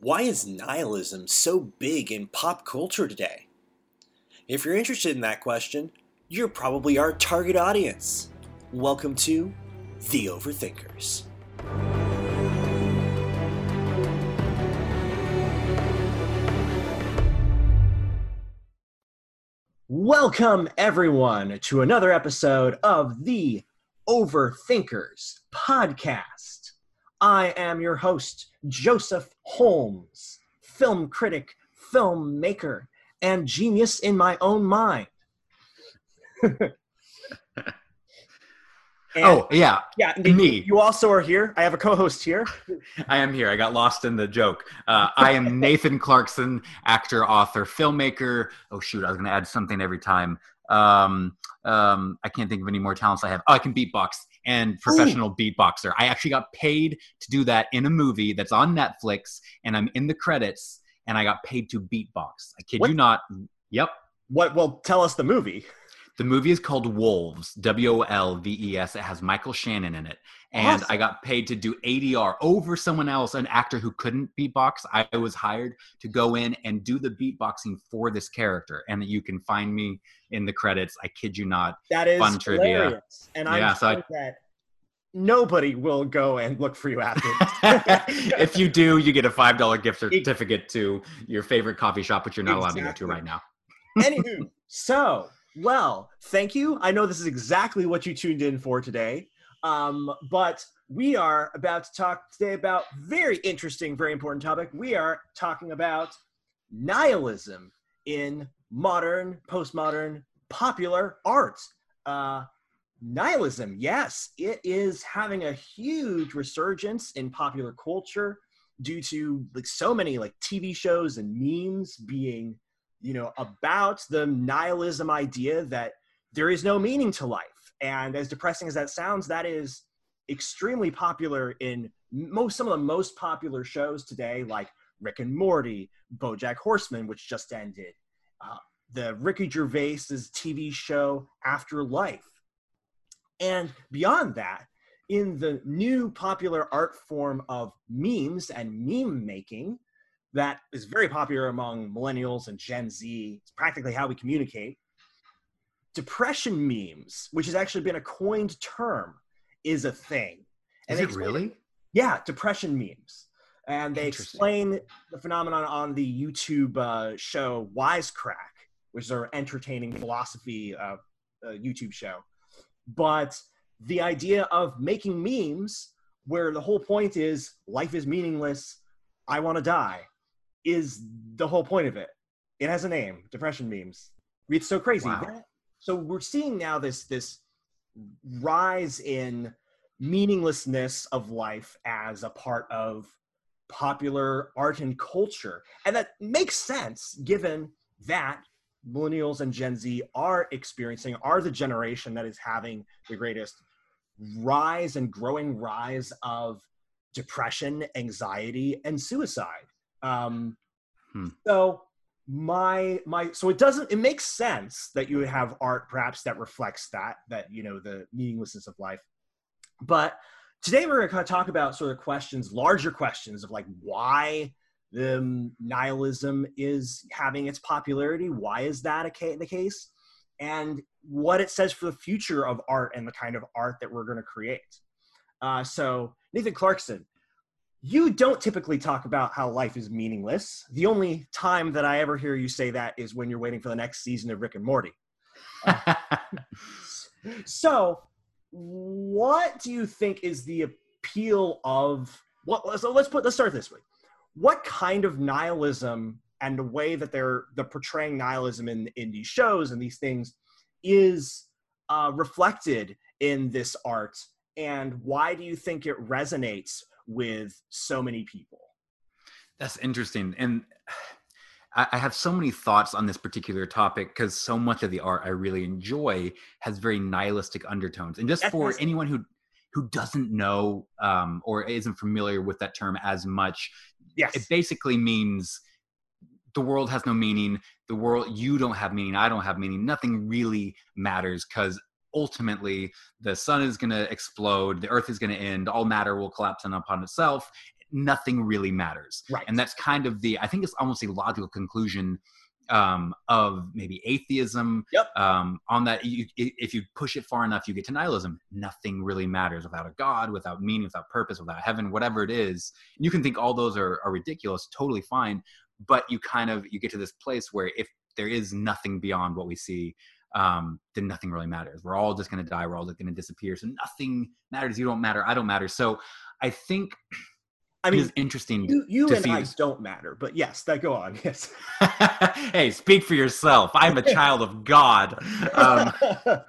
Why is nihilism so big in pop culture today? If you're interested in that question, you're probably our target audience. Welcome to The Overthinkers. Welcome, everyone, to another episode of The Overthinkers podcast. I am your host, Joseph Holmes, film critic, filmmaker, and genius in my own mind. Oh yeah, yeah, me. You also are here. I have a co-host here. I am here. I got lost in the joke. Uh, I am Nathan Clarkson, actor, author, filmmaker. Oh shoot, I was going to add something every time. Um, um, I can't think of any more talents I have. Oh, I can beatbox and professional beatboxer. I actually got paid to do that in a movie that's on Netflix, and I'm in the credits, and I got paid to beatbox. I kid What? you not. Yep. What? Well, tell us the movie. The movie is called Wolves, W O L V E S. It has Michael Shannon in it. And Awesome. I got paid to do ADR over someone else, an actor who couldn't beatbox. I was hired to go in and do the beatboxing for this character. And you can find me in the credits. I kid you not. That is Fun trivia. and I'm Yeah, so I- that nobody will go and look for you after. if you do, you get a $5 gift certificate to your favorite coffee shop, which you're not allowed to go to right now. Anywho, so well, thank you. I know this is exactly what you tuned in for today, um, but we are about to talk today about very interesting, very important topic. We are talking about nihilism in modern, postmodern, popular art. Uh, nihilism, yes, it is having a huge resurgence in popular culture due to like so many like TV shows and memes being you know, about the nihilism idea that there is no meaning to life. And as depressing as that sounds, that is extremely popular in most some of the most popular shows today, like Rick and Morty, BoJack Horseman, which just ended, uh, the Ricky Gervais's TV show Afterlife, and beyond that, in the new popular art form of memes and meme making, that is very popular among millennials and Gen Z. It's practically how we communicate. Depression memes, which has actually been a coined term, is a thing. Is it explain- really? Yeah, depression memes. And they explain the phenomenon on the YouTube uh, show Wisecrack, which is our entertaining philosophy uh, uh, YouTube show. But the idea of making memes where the whole point is life is meaningless, I want to die, is the whole point of it. It has a name, depression memes. It's so crazy. Wow. So we're seeing now this this rise in meaninglessness of life as a part of popular art and culture. And that makes sense given that millennials and Gen Z are experiencing, are the generation that is having the greatest rise and growing rise of depression, anxiety, and suicide. Um, Hmm. So my my so it doesn't it makes sense that you have art perhaps that reflects that that you know the meaninglessness of life but today we're going to kind of talk about sort of questions larger questions of like why the nihilism is having its popularity why is that a the case and what it says for the future of art and the kind of art that we're going to create uh, so nathan clarkson you don't typically talk about how life is meaningless. The only time that I ever hear you say that is when you're waiting for the next season of Rick and Morty. So, what do you think is the appeal of what? So let's put let's start this way. What kind of nihilism and the way that they're the portraying nihilism in in these shows and these things is uh, reflected in this art, and why do you think it resonates with so many people? That's interesting. And I, have so many thoughts on this particular topic because so much of the art I really enjoy has very nihilistic undertones. And just That's for fascinating. anyone who who doesn't know um, or isn't familiar with that term as much, Yes. it basically means the world has no meaning. The world, you don't have meaning. I don't have meaning. Nothing really matters because ultimately the sun is going to explode. The earth is going to end. All matter will collapse in upon itself. nothing really matters. Right. And that's kind of the I think it's almost a logical conclusion um, of maybe atheism. Yep. Um, on that, you, if you push it far enough, you get to nihilism. Nothing really matters without a God, without meaning, without purpose, without heaven, whatever it is. You can think all those are, are ridiculous, totally fine. But you kind of you get to this place where if there is nothing beyond what we see, um, then nothing really matters. We're all just going to die. We're all just going to disappear. So nothing matters. You don't matter. I don't matter. So I think I mean, it's interesting. You, you and I this. don't matter, but yes, that go on. Yes. hey, speak for yourself. I'm a child of God. Um,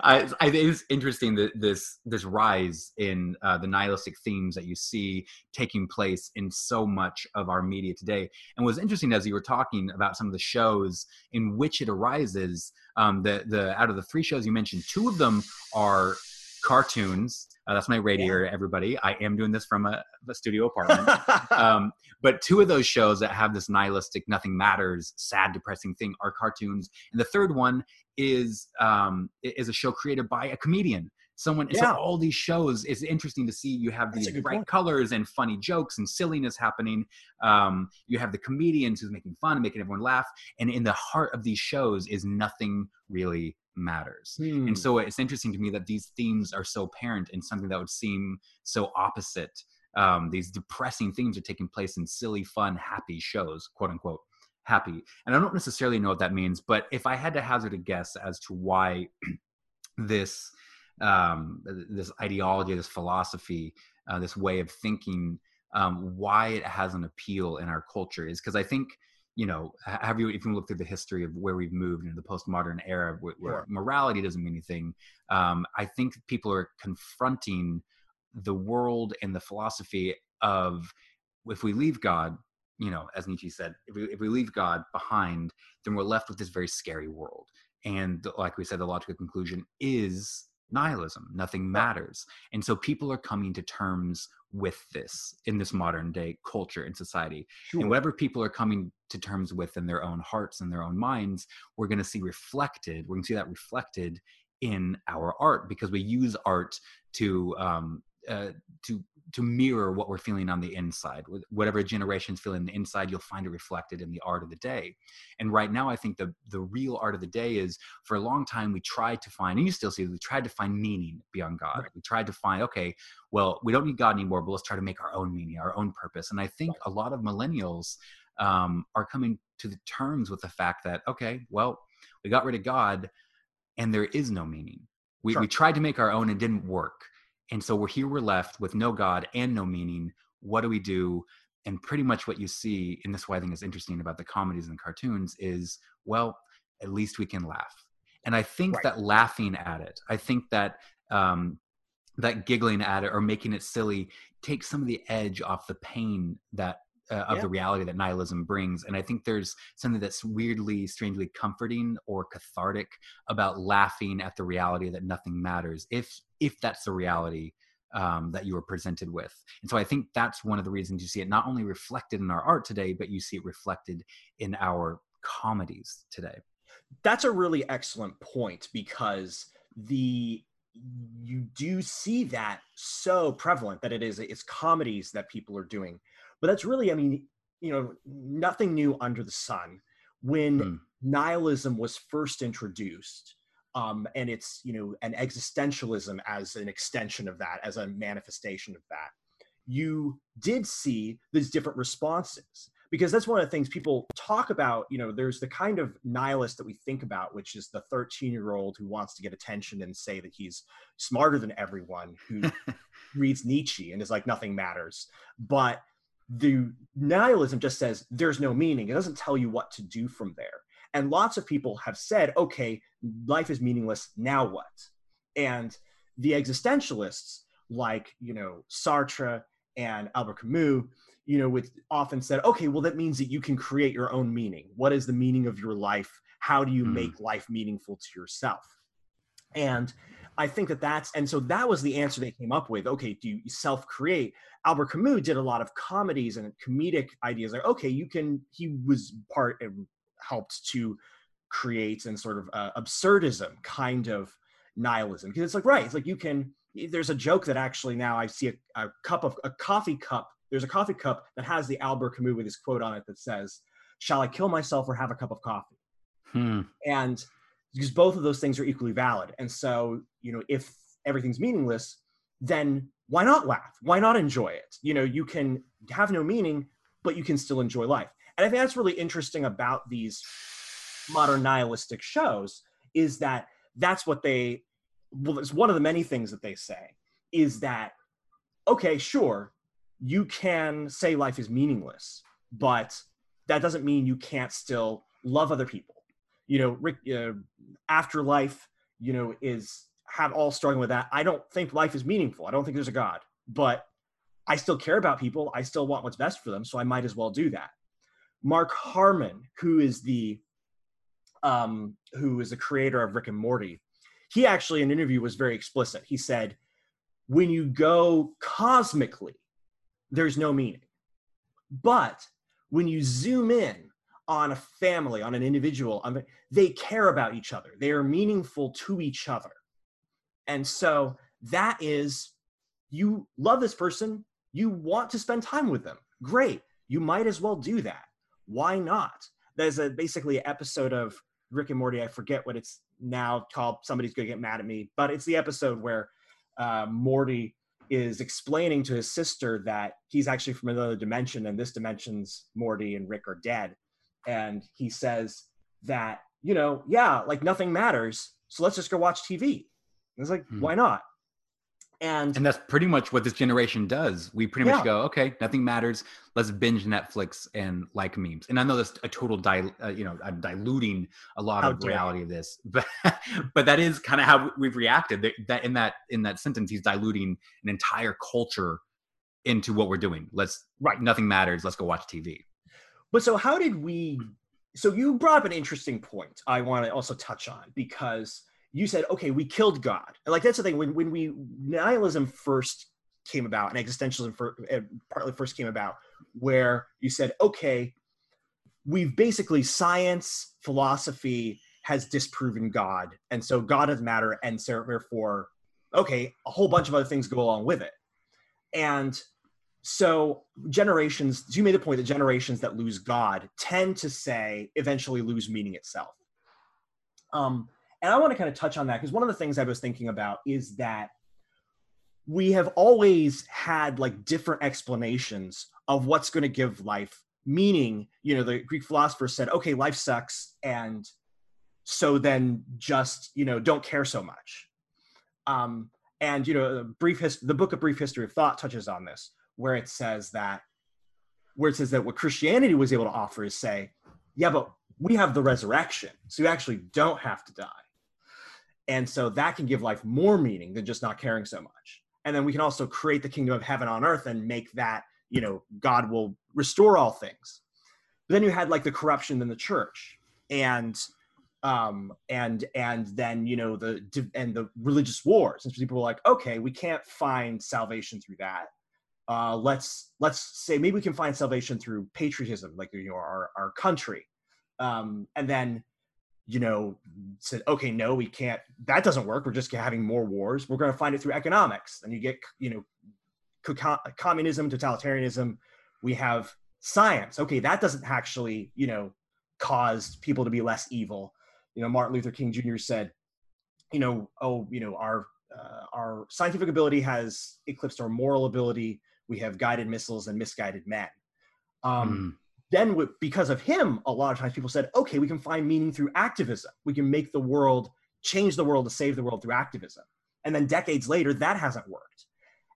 I, I it's interesting that this this rise in uh, the nihilistic themes that you see taking place in so much of our media today. And what's interesting as you were talking about some of the shows in which it arises, um, the the out of the three shows you mentioned, two of them are cartoons. Uh, that's my radiator, everybody. I am doing this from a, a studio apartment. um, but two of those shows that have this nihilistic, nothing matters, sad, depressing thing are cartoons, and the third one is um, is a show created by a comedian. Someone. Yeah. So all these shows, it's interesting to see. You have these bright point. colors and funny jokes and silliness happening. Um, you have the comedians who's making fun and making everyone laugh, and in the heart of these shows is nothing really matters. Hmm. And so it's interesting to me that these themes are so apparent in something that would seem so opposite. Um, these depressing themes are taking place in silly, fun, happy shows, quote unquote, happy. And I don't necessarily know what that means, but if I had to hazard a guess as to why this um, this ideology, this philosophy, uh, this way of thinking, um, why it has an appeal in our culture is because I think you know, have you if you look through the history of where we've moved into the postmodern era, where, where Sure. morality doesn't mean anything, um, I think people are confronting the world and the philosophy of if we leave God, you know, as Nietzsche said, if we, if we leave God behind, then we're left with this very scary world. And like we said, the logical conclusion is nihilism. Nothing matters. And so people are coming to terms with this in this modern day culture and society Sure. and whatever people are coming to terms with in their own hearts and their own minds we're going to see reflected we're going to see that reflected in our art because we use art to um, uh, to to mirror what we're feeling on the inside. Whatever generations feel in the inside you'll find it reflected in the art of the day. And right now i think the the real art of the day is for a long time we tried to find and you still see we tried to find meaning beyond god. Right. we tried to find okay well we don't need god anymore but let's try to make our own meaning our own purpose. And i think a lot of millennials um, are coming to the terms with the fact that okay well we got rid of god and there is no meaning. We, Sure. we tried to make our own and it didn't work and so we're here we're left with no god and no meaning. What do we do? And pretty much what you see and this is why i think is interesting about the comedies and the cartoons is well at least we can laugh. And i think Right. that laughing at it i think that um, that giggling at it or making it silly takes some of the edge off the pain that uh, of Yeah. the reality that nihilism brings and i think there's something that's weirdly strangely comforting or cathartic about laughing at the reality that nothing matters if if that's the reality um, that you are presented with. And so i think that's one of the reasons you see it not only reflected in our art today but you see it reflected in our comedies today. That's a really excellent point because the you do see that so prevalent that it is it's comedies that people are doing but that's really i mean you know nothing new under the sun. When Hmm. nihilism was first introduced um, and it's you know an existentialism as an extension of that as a manifestation of that you did see these different responses. Because that's one of the things people talk about you know there's the kind of nihilist that we think about which is the 13 year old who wants to get attention and say that he's smarter than everyone who reads nietzsche and is like nothing matters. But the nihilism just says there's no meaning. It doesn't tell you what to do from there. And lots of people have said okay life is meaningless now what? And the existentialists like you know sartre and albert camus you know with often said okay well that means that you can create your own meaning. What is the meaning of your life? How do you Hmm. make life meaningful to yourself? And i think that that's and so that was the answer they came up with okay do you self-create albert camus did a lot of comedies and comedic ideas like okay you can he was part and helped to create and sort of uh, absurdism kind of nihilism because it's like right it's like you can there's a joke that actually now i see a, a cup of a coffee cup there's a coffee cup that has the Albert Camus with his quote on it that says, "Shall I kill myself or have a cup of coffee?" Hmm. And because both of those things are equally valid, and so you know, if everything's meaningless, then why not laugh? Why not enjoy it? You know, you can have no meaning, but you can still enjoy life. And I think that's really interesting about these modern nihilistic shows is that that's what they well it's one of the many things that they say is that okay sure you can say life is meaningless but that doesn't mean you can't still love other people you know rick uh, afterlife you know is have all struggling with that i don't think life is meaningful i don't think there's a god but i still care about people i still want what's best for them so i might as well do that mark harmon who is the um, who is the creator of Rick and Morty, he actually in an interview was very explicit. He said, when you go cosmically, there's no meaning. But when you zoom in on a family, on an individual, on, they care about each other. They are meaningful to each other. And so that is, you love this person, you want to spend time with them. Great. You might as well do that. Why not? There's a basically an episode of Rick and Morty. I forget what it's now called. Somebody's going to get mad at me, but it's the episode where uh, Morty is explaining to his sister that he's actually from another dimension, and this dimension's Morty and Rick are dead. And he says that, you know, yeah, like nothing matters. So let's just go watch TV. And it's like, hmm. why not? and and that's pretty much what this generation does we pretty yeah. much go okay nothing matters let's binge netflix and like memes and i know that's a total dil- uh, you know i'm diluting a lot how of reality of this but but that is kind of how we've reacted that, that in that in that sentence he's diluting an entire culture into what we're doing let's right nothing matters let's go watch tv but so how did we so you brought up an interesting point i want to also touch on because you said, okay, we killed God. And like that's the thing. When when we nihilism first came about and existentialism for, uh, partly first came about, where you said, okay, we've basically science, philosophy has disproven God, and so God doesn't matter, and so therefore, okay, a whole bunch of other things go along with it, and so generations you made the point that generations that lose god tend to say eventually lose meaning itself um, and I want to kind of touch on that because one of the things I was thinking about is that we have always had like different explanations of what's going to give life meaning. You know, the Greek philosophers said, okay, life sucks. And so then just, you know, don't care so much. Um, and, you know, brief his- the book of Brief History of Thought touches on this, where it says that, where it says that what Christianity was able to offer is say, yeah, but we have the resurrection. So you actually don't have to die. And so that can give life more meaning than just not caring so much. And then we can also create the kingdom of heaven on earth and make that you know god will restore all things. But then you had like the corruption in the church and um and and then you know the and the religious wars. And people were like okay we can't find salvation through that uh let's let's say maybe we can find salvation through patriotism like you know our our country um and then you know, said, okay, no, we can't, that doesn't work. We're just having more wars. We're going to find it through economics. And you get, you know, co- communism, totalitarianism. We have science. Okay, that doesn't actually, you know, cause people to be less evil. You know, Martin Luther King Jr. said, you know, oh, you know, our uh, our scientific ability has eclipsed our moral ability. We have guided missiles and misguided men. Um, mm then because of him a lot of times people said okay we can find meaning through activism. We can make the world change the world to save the world through activism. And then decades later that hasn't worked.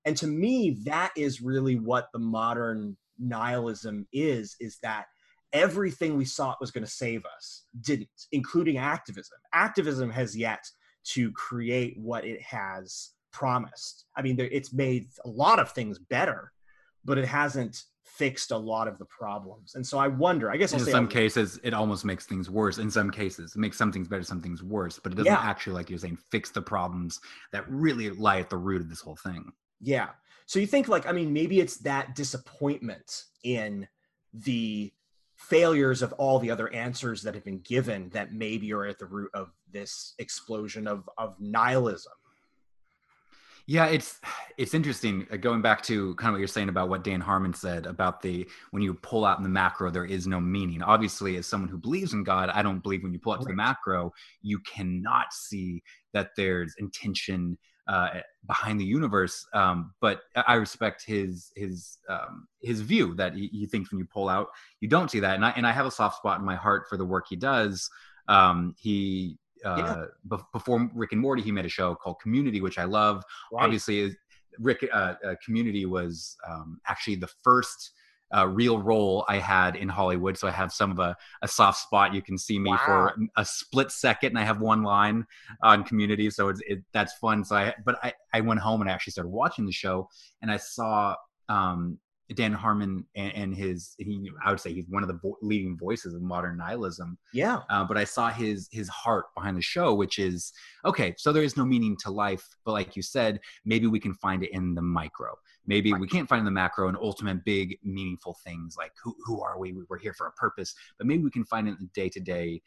And to me that is really what the modern nihilism is is that everything we thought was going to save us didn't including activism. Activism has yet to create what it has promised i mean it's made a lot of things better but it hasn't fixed a lot of the problems. And so I wonder, I guess in some cases it almost makes things worse. In some cases, it makes some things better, some things worse, but it doesn't yeah. actually, like you're saying, fix the problems that really lie at the root of this whole thing. Yeah. So you think like, I mean, maybe it's that disappointment in the failures of all the other answers that have been given that maybe are at the root of this explosion of of nihilism Yeah, it's it's interesting uh, going back to kind of what you're saying about what Dan Harmon said about the when you pull out in the macro there is no meaning. Obviously, as someone who believes in God, I don't believe when you pull out right. to the macro you cannot see that there's intention uh, behind the universe. Um, but I respect his his um, his view that he, he, thinks when you pull out you don't see that, and I and I have a soft spot in my heart for the work he does. Um, he uh, yeah. before Rick and Morty, he made a show called Community, which I love. Right. Obviously, Rick uh, uh, Community was um, actually the first uh, real role I had in Hollywood, so I have some of a, a soft spot. You can see me wow. for a split second, and I have one line on Community, so it's it, that's fun. So I, but I I went home and I actually started watching the show, and I saw um, Dan Harmon and, and, his he I would say he's one of the vo- leading voices of modern nihilism. Yeah. Uh, but I saw his his heart behind the show, which is okay. So there is no meaning to life, but like you said, maybe we can find it in the micro. Maybe right. we can't find in the macro and ultimate big meaningful things like who who are we? We're here for a purpose. But maybe we can find it in the day to day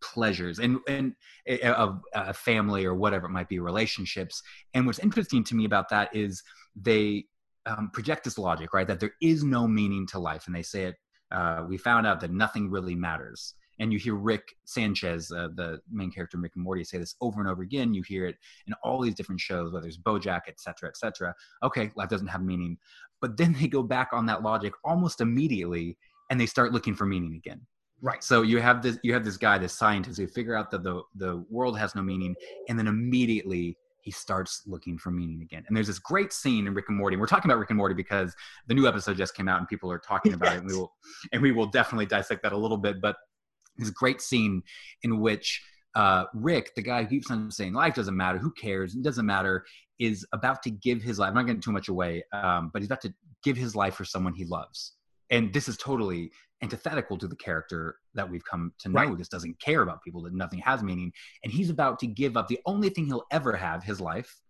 pleasures and and eh, eh, of a family or whatever it might be relationships and what's interesting to me about that is they um, project this logic, right? That there is no meaning to life. And they say it, uh, we found out that nothing really matters. And you hear Rick Sanchez, uh, the main character Rick and Morty, say this over and over again. You hear it in all these different shows, whether it's BoJack, et cetera, et cetera. Okay, life doesn't have meaning. But then they go back on that logic almost immediately and they start looking for meaning again. Right. So you have this you have this guy, this scientist, who figure out that the the world has no meaning, and then immediately he starts looking for meaning again. And there's this great scene in Rick and Morty. And we're talking about Rick and Morty because the new episode just came out and people are talking about yes. it. And we will and we will definitely dissect that a little bit. But this great scene in which uh, Rick, the guy who keeps on saying life doesn't matter, who cares, it doesn't matter, is about to give his life. I'm not getting too much away, um, but he's about to give his life for someone he loves. And this is totally antithetical to the character that we've come to know. Right. This doesn't care about people, that nothing has meaning. And he's about to give up the only thing he'll ever have, his life,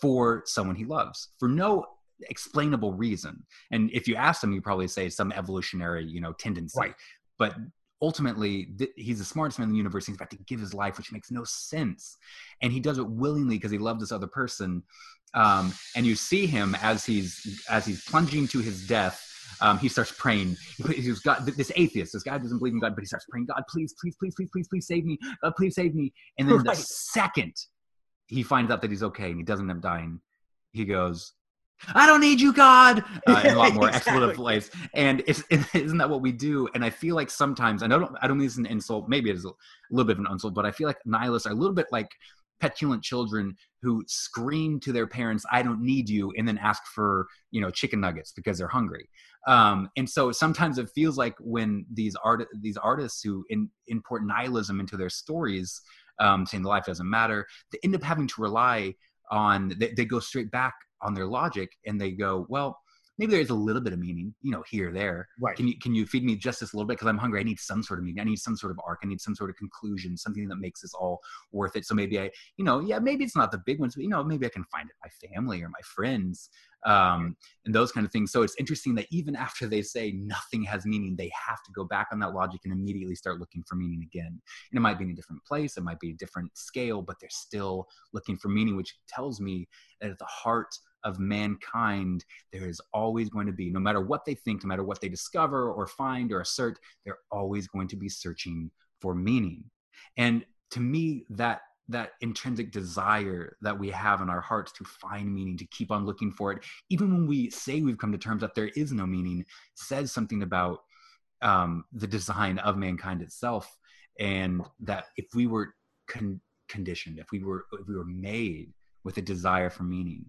for someone he loves, for no explainable reason. And if you ask him, you probably say some evolutionary, you know, tendency. Right. But ultimately, th- he's the smartest man in the universe. He's about to give his life, which makes no sense. And he does it willingly because he loves this other person. Um, and you see him as he's as he's plunging to his death um, he starts praying. He's got this atheist. This guy doesn't believe in God, but he starts praying, God, please, please, please, please, please, please save me. God, please save me. And then right. the second he finds out that he's okay and he doesn't end up dying, he goes, I don't need you, God, uh, in a lot more exactly. expletive ways. And it's, isn't that what we do? And I feel like sometimes, and I don't, I don't mean this an insult. Maybe it is a little bit of an insult, but I feel like nihilists are a little bit like petulant children who scream to their parents, "I don't need you," and then ask for you know chicken nuggets because they're hungry. Um, and so sometimes it feels like when these art these artists who in, import nihilism into their stories, um, saying life doesn't matter, they end up having to rely on they, they go straight back on their logic and they go, well maybe there's a little bit of meaning, you know, here there. Right. Can you can you feed me just this little bit because I'm hungry? I need some sort of meaning. I need some sort of arc. I need some sort of conclusion, something that makes this all worth it. So maybe I, you know, yeah, maybe it's not the big ones, but you know, maybe I can find it my family or my friends, um, and those kind of things. So it's interesting that even after they say nothing has meaning, they have to go back on that logic and immediately start looking for meaning again. And it might be in a different place, it might be a different scale, but they're still looking for meaning, which tells me that at the heart of mankind, there is always going to be, no matter what they think, no matter what they discover or find or assert, they're always going to be searching for meaning. And to me, that that intrinsic desire that we have in our hearts to find meaning, to keep on looking for it, even when we say we've come to terms that there is no meaning, says something about um, the design of mankind itself, and that if we were con- conditioned, if we were if we were made with a desire for meaning,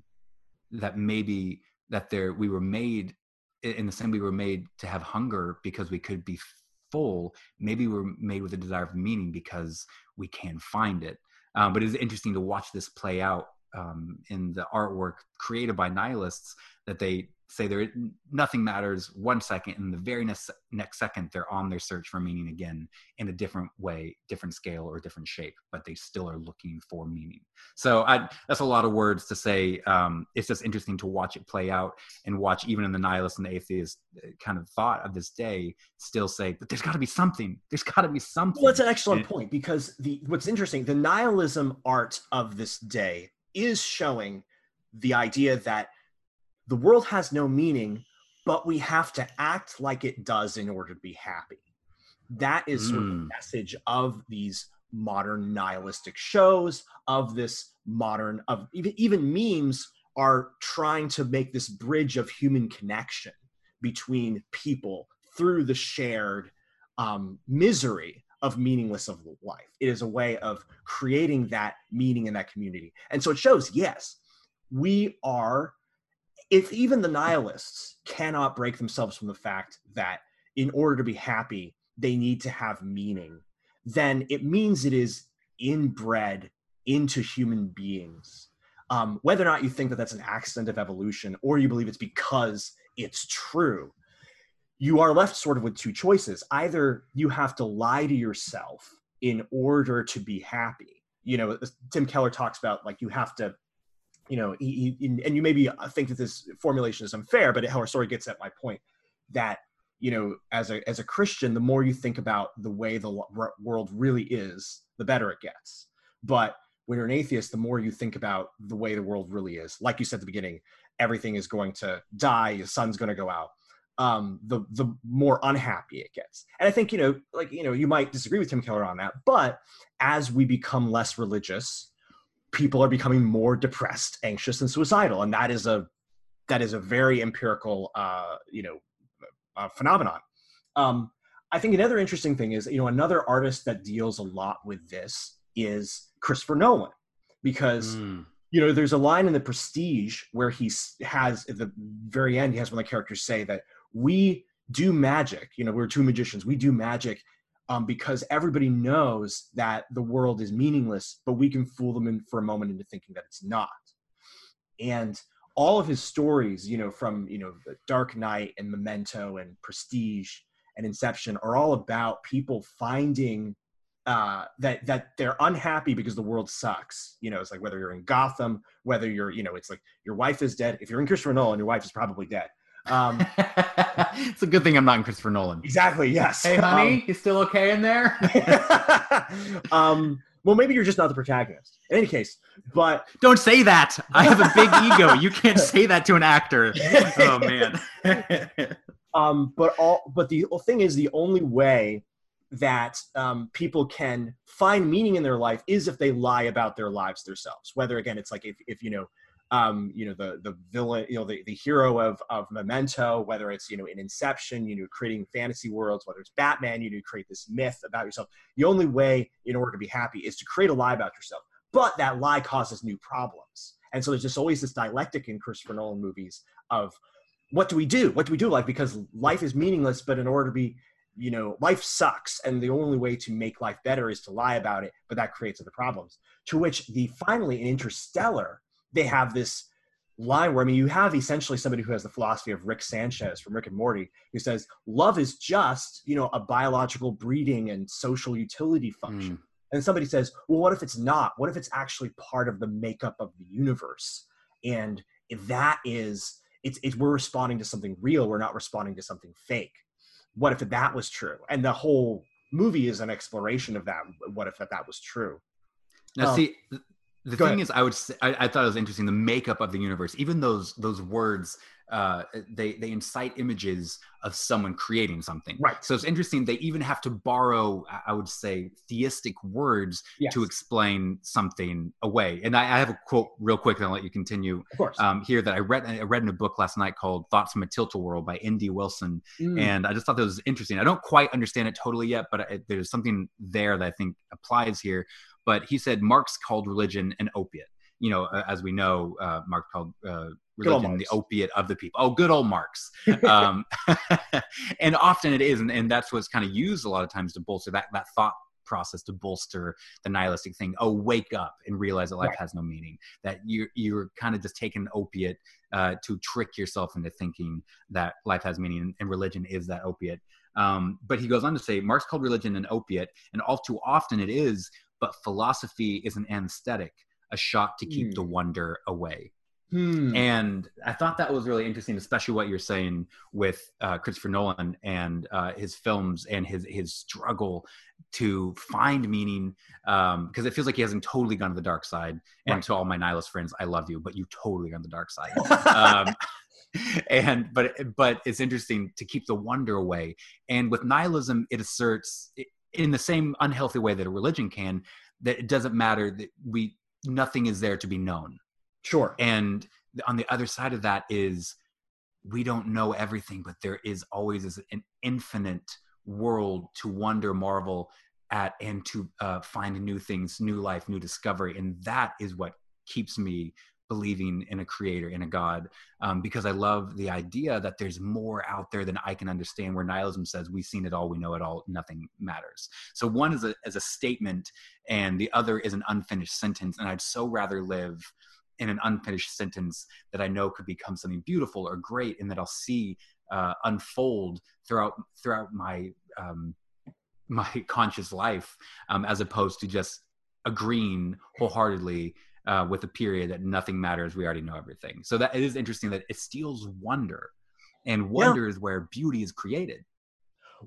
that maybe that there we were made in the same we were made to have hunger because we could be full maybe we're made with a desire for meaning because we can find it um, but it's interesting to watch this play out um, in the artwork created by nihilists that they say there nothing matters one second and the very next, next second they're on their search for meaning again in a different way different scale or different shape but they still are looking for meaning. So I, that's a lot of words to say um, it's just interesting to watch it play out and watch even in the nihilist and the atheist uh, kind of thought of this day still say but there's got to be something. There's got to be something. Well that's an excellent and, point because the what's interesting the nihilism art of this day is showing the idea that the world has no meaning, but we have to act like it does in order to be happy. That is sort of the Mm. message of these modern nihilistic shows, of this modern, of even, even memes are trying to make this bridge of human connection between people through the shared um, misery of meaningless of life. It is a way of creating that meaning in that community. And so it shows, yes, we are, if even the nihilists cannot break themselves from the fact that in order to be happy, they need to have meaning, then it means it is inbred into human beings. Um, whether or not you think that that's an accident of evolution or you believe it's because it's true, you are left sort of with two choices. Either you have to lie to yourself in order to be happy. You know, Tim Keller talks about like you have to, you know, he, he, and you maybe think that this formulation is unfair, but our story gets at my point that you know, as a as a Christian, the more you think about the way the world really is, the better it gets. But when you're an atheist, the more you think about the way the world really is, like you said at the beginning, everything is going to die, the sun's going to go out. Um, the the more unhappy it gets, and I think you know, like you know, you might disagree with Tim Keller on that, but as we become less religious, people are becoming more depressed, anxious, and suicidal, and that is a that is a very empirical, uh, you know, uh, phenomenon. Um, I think another interesting thing is, you know, another artist that deals a lot with this is Christopher Nolan, because Mm. you know there's a line in the Prestige where he has at the very end he has one of the characters say that we do magic. You know, we're two magicians. We do magic um, because everybody knows that the world is meaningless, but we can fool them in for a moment into thinking that it's not. And all of his stories, you know, from you know The Dark Knight and Memento and Prestige and Inception, are all about people finding uh, that that they're unhappy because the world sucks. You know, it's like whether you're in Gotham, whether you're, you know, it's like your wife is dead. If you're in Christopher Nolan, your wife is probably dead. Um, it's a good thing I'm not in Christopher Nolan. exactly. Yes. Hey, honey, you still okay in there? Um, um, well, maybe you're just not the protagonist. In any case, but Don't say that. I have a big ego. You can't say that to an actor. Oh man. um, but all but the thing is the only way that um, people can find meaning in their life is if they lie about their lives themselves whether again it's like if, if you know um, you know the the villain you know the, the hero of of memento whether it's you know in inception you know creating fantasy worlds whether it's batman you know create this myth about yourself. The only way in order to be happy is to create a lie about yourself. But that lie causes new problems. And so there's just always this dialectic in christopher nolan movies of what do we do? What do we do? Like because life is meaningless but in order to be you know life sucks and the only way to make life better is to lie about it but that creates other problems. To which the finally in interstellar they have this line where i mean you have essentially somebody who has the philosophy of rick sanchez from rick and morty who says love is just you know a biological breeding and social utility function. And somebody says well what if it's not? What if it's actually part of the makeup of the universe? And if that is it's, it's we're responding to something real. We're not responding to something fake. What if that was true? And the whole movie is an exploration of that what if that, that was true. Now, Um, see, the go thing ahead. is, I would, say, I, I thought it was interesting the makeup of the universe. Even those those words, uh, they they incite images of someone creating something. Right. So it's interesting. They even have to borrow, I- would say, theistic words yes, to explain something away. And I, I have a quote real quick, and I'll let you continue of course um, here that I read. I read in a book last night called "Thoughts from a Tilted World" by N.D. Wilson Mm, and I just thought that was interesting. I don't quite understand it totally yet, but I, there's something there that I think applies here. But he said Marx called religion an opiate. You know, as we know, uh, Marx called uh, religion the opiate of the people. Oh, good old Marx. um, and often it is, and, and that's what's kind of used a lot of times to bolster that that thought process to bolster the nihilistic thing. Oh, wake up and realize that life Right. has no meaning. That you're you're kind of just taking an opiate uh, to trick yourself into thinking that life has meaning, and religion is that opiate. Um, but he goes on to say, Marx called religion an opiate, and all too often it is. But philosophy is an anesthetic, a shot to keep Hmm. the wonder away. Hmm. And I thought that was really interesting, especially what you're saying with uh, Christopher Nolan and uh, his films and his his struggle to find meaning, because um, it feels like he hasn't totally gone to the dark side. And right. to all my nihilist friends, I love you, but you totally gone the dark side. um, and but but it's interesting to keep the wonder away. And with nihilism, it asserts in the same unhealthy way that a religion can that it doesn't matter that we nothing is there to be known Sure. And on the other side of that is we don't know everything, but there is always an infinite world to wonder, marvel at, and to uh, find new things, new life, new discovery. And that is what keeps me believing in a creator, in a God, um, because I love the idea that there's more out there than I can understand. Where nihilism says we've seen it all, we know it all, nothing matters. So one is a, as a statement, and the other is an unfinished sentence. And I'd so rather live in an unfinished sentence that I know could become something beautiful or great, and that I'll see uh, unfold throughout throughout my um, my conscious life, um, as opposed to just agreeing wholeheartedly uh, with a period that nothing matters. We already know everything. So that it is interesting that it steals wonder, and wonder yeah. is where beauty is created.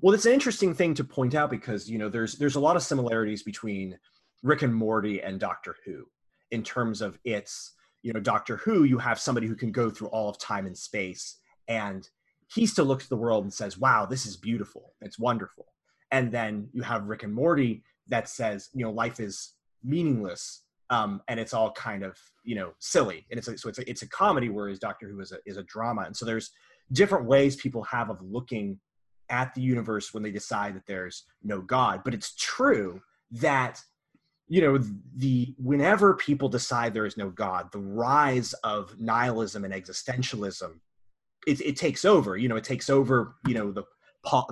Well, it's an interesting thing to point out because you know there's there's a lot of similarities between Rick and Morty and Doctor Who in terms of its you know doctor who you have somebody who can go through all of time and space and he still looks at the world and says wow this is beautiful it's wonderful and then you have rick and morty that says you know life is meaningless um, and it's all kind of you know silly. And it's a, so it's a, it's a comedy whereas doctor who is a, is a drama. And so there's different ways people have of looking at the universe when they decide that there's no god. But it's true that you know the whenever people decide there is no god the rise of nihilism and existentialism it, it takes over. You know it takes over you know the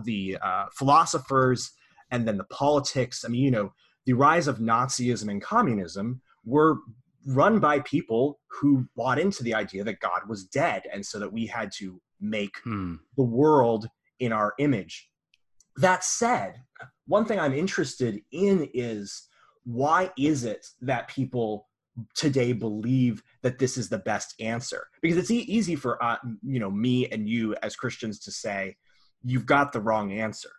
the uh, philosophers and then the politics. I mean you know the rise of nazism and communism were run by people who bought into the idea that god was dead and so that we had to make hmm. the world in our image. That said one thing i'm interested in is why is it that people today believe that this is the best answer? Because it's e- easy for uh, you know me and you as christians to say you've got the wrong answer.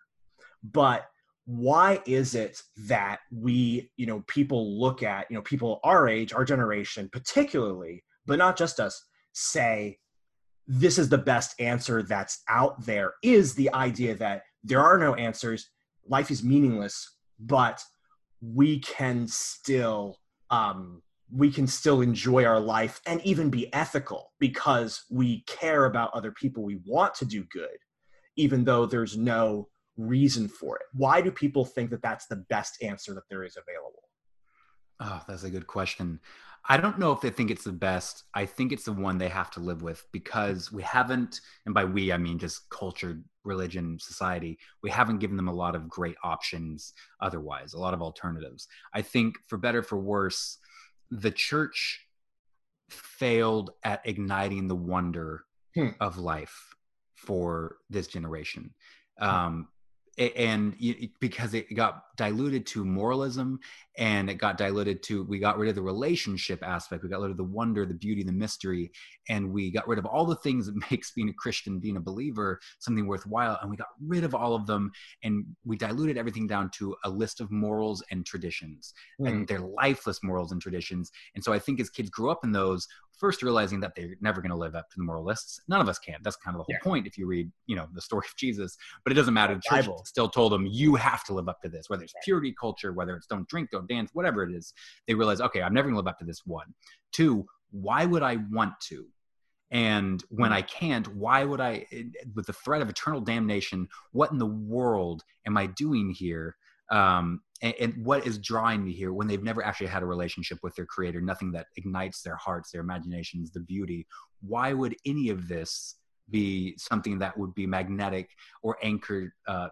But why is it that we you know people look at you know people our age our generation particularly but not just us say this is the best answer that's out there is the idea that there are no answers life is meaningless but we can still um, we can still enjoy our life and even be ethical because we care about other people we want to do good even though there's no reason for it why do people think that that's the best answer that there is available oh that's a good question I don't know if they think it's the best. I think it's the one they have to live with because we haven't, and by we, I mean just culture, religion, society, we haven't given them a lot of great options otherwise, a lot of alternatives. I think for better, for worse, the church failed at igniting the wonder hmm. of life for this generation. Um, and because it got diluted to moralism and it got diluted to we got rid of the relationship aspect we got rid of the wonder the beauty the mystery and we got rid of all the things that makes being a christian being a believer something worthwhile and we got rid of all of them and we diluted everything down to a list of morals and traditions mm. and they're lifeless morals and traditions and so i think as kids grew up in those first realizing that they're never going to live up to the moralists. None of us can. That's kind of the whole yeah. point if you read, you know, the story of Jesus. But it doesn't matter. The church Bible. still told them you have to live up to this, whether it's purity culture, whether it's don't drink, don't dance, whatever it is. They realize, okay, I'm never going to live up to this. One, two. Why would I want to? And when I can't, why would I, with the threat of eternal damnation, what in the world am I doing here? Um, and, and, what is drawing me here when they've never actually had a relationship with their creator nothing that ignites their hearts their imaginations the beauty why would any of this be something that would be magnetic or anchored uh,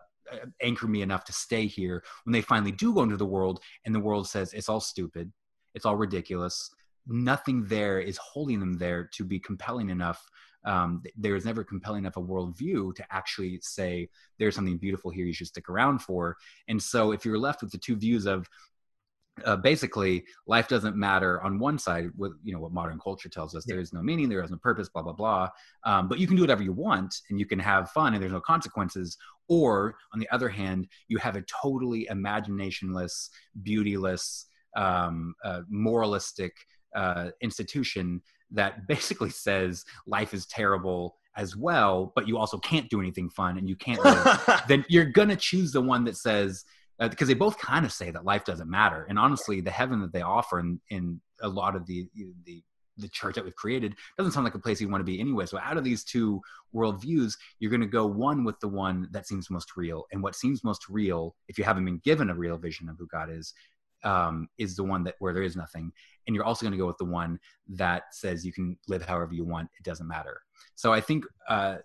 anchor me enough to stay here when they finally do go into the world and the world says it's all stupid it's all ridiculous nothing there is holding them there to be compelling enough um, there is never compelling enough a worldview to actually say there's something beautiful here you should stick around for. And so if you're left with the two views of uh, basically life doesn't matter on one side with you know what modern culture tells us yeah. there is no meaning there is no purpose blah blah blah um, but you can do whatever you want and you can have fun and there's no consequences or on the other hand you have a totally imaginationless beautyless um, uh, moralistic uh, institution that basically says life is terrible as well but you also can't do anything fun and you can't live, then you're gonna choose the one that says because uh, they both kind of say that life doesn't matter. And honestly, the heaven that they offer in, in a lot of the, the the church that we've created doesn't sound like a place you want to be anyway. So out of these two worldviews, you're going to go one with the one that seems most real. And what seems most real, if you haven't been given a real vision of who God is, um, is the one that where there is nothing. And you're also going to go with the one that says you can live however you want. It doesn't matter. So I think uh,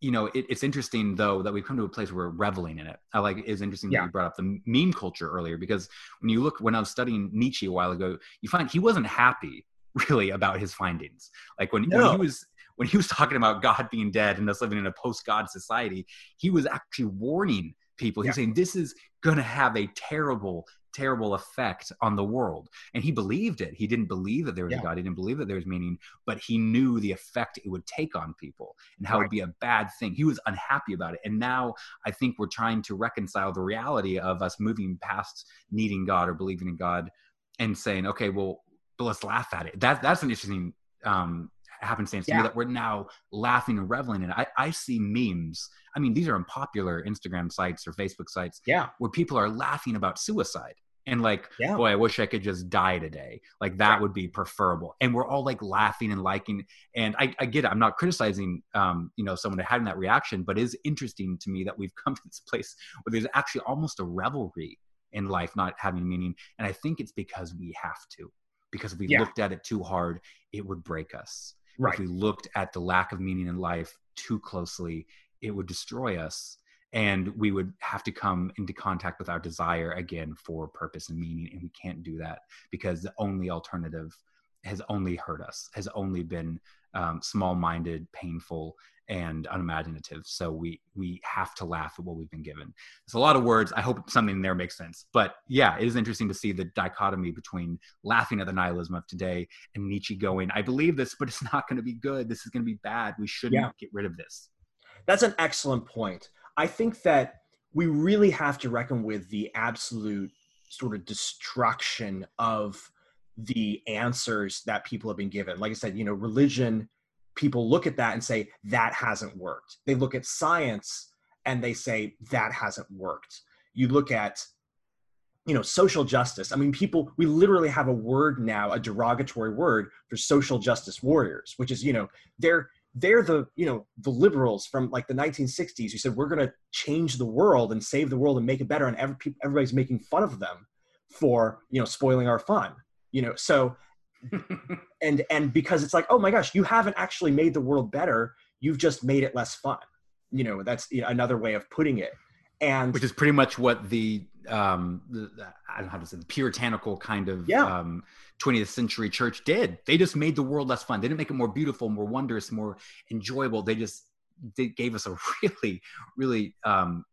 you know, it, it's interesting though that we've come to a place where we're reveling in it. I like it's interesting yeah. that you brought up the meme culture earlier because when you look when I was studying Nietzsche a while ago, you find he wasn't happy really about his findings. Like when, no. when he was when he was talking about God being dead and us living in a post-God society, he was actually warning people. He's yeah. saying this is going to have a terrible, terrible effect on the world. And he believed it. He didn't believe that there was yeah. a God. He didn't believe that there was meaning, but he knew the effect it would take on people and how right. it would be a bad thing. He was unhappy about it. And now I think we're trying to reconcile the reality of us moving past needing God or believing in God and saying, okay, well, but let's laugh at it. That that's an interesting um, happenstance yeah. to me that we're now laughing and reveling in. I, I see memes. I mean, these are in popular Instagram sites or Facebook sites. Yeah. Where people are laughing about suicide and like yeah. boy i wish i could just die today like that yeah. would be preferable and we're all like laughing and liking and i, I get it i'm not criticizing um, you know someone having that reaction but it is interesting to me that we've come to this place where there's actually almost a revelry in life not having meaning and i think it's because we have to because if we yeah. looked at it too hard it would break us right. if we looked at the lack of meaning in life too closely it would destroy us and we would have to come into contact with our desire again for purpose and meaning and we can't do that because the only alternative has only hurt us has only been um, small-minded painful and unimaginative. So we we have to laugh at what we've been given. It's a lot of words. I hope something there makes sense. But yeah it is interesting to see the dichotomy between laughing at the nihilism of today and nietzsche going i believe this but it's not going to be good. This is going to be bad. We shouldn't yeah. get rid of this. That's an excellent point. I think that we really have to reckon with the absolute sort of destruction of the answers that people have been given. Like I said, you know, religion, people look at that and say, that hasn't worked. They look at science and they say, that hasn't worked. You look at, you know, social justice. I mean, people, we literally have a word now, a derogatory word for social justice warriors, which is, you know, they're they're the you know the liberals from like the 1960s who said we're going to change the world and save the world and make it better and every, everybody's making fun of them for you know spoiling our fun you know so and and because it's like oh my gosh you haven't actually made the world better. You've just made it less fun. You know that's another way of putting it. And which is pretty much what the um the, i don't know how to say the puritanical kind of yeah. um 20th century church did. They just made the world less fun. They didn't make it more beautiful more wondrous more enjoyable. They just they gave us a really really um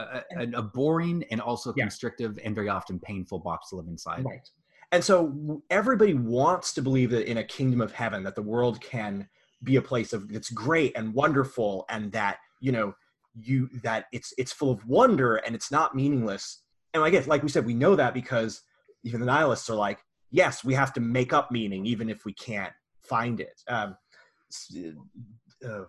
a, a boring and also yeah. constrictive and very often painful box to live inside. Right and so everybody wants to believe that in a kingdom of heaven that the world can be a place of that's great and wonderful and that you know you that it's it's full of wonder and it's not meaningless. And i guess like we said we know that because even the nihilists are like yes we have to make up meaning even if we can't find it. Um, uh,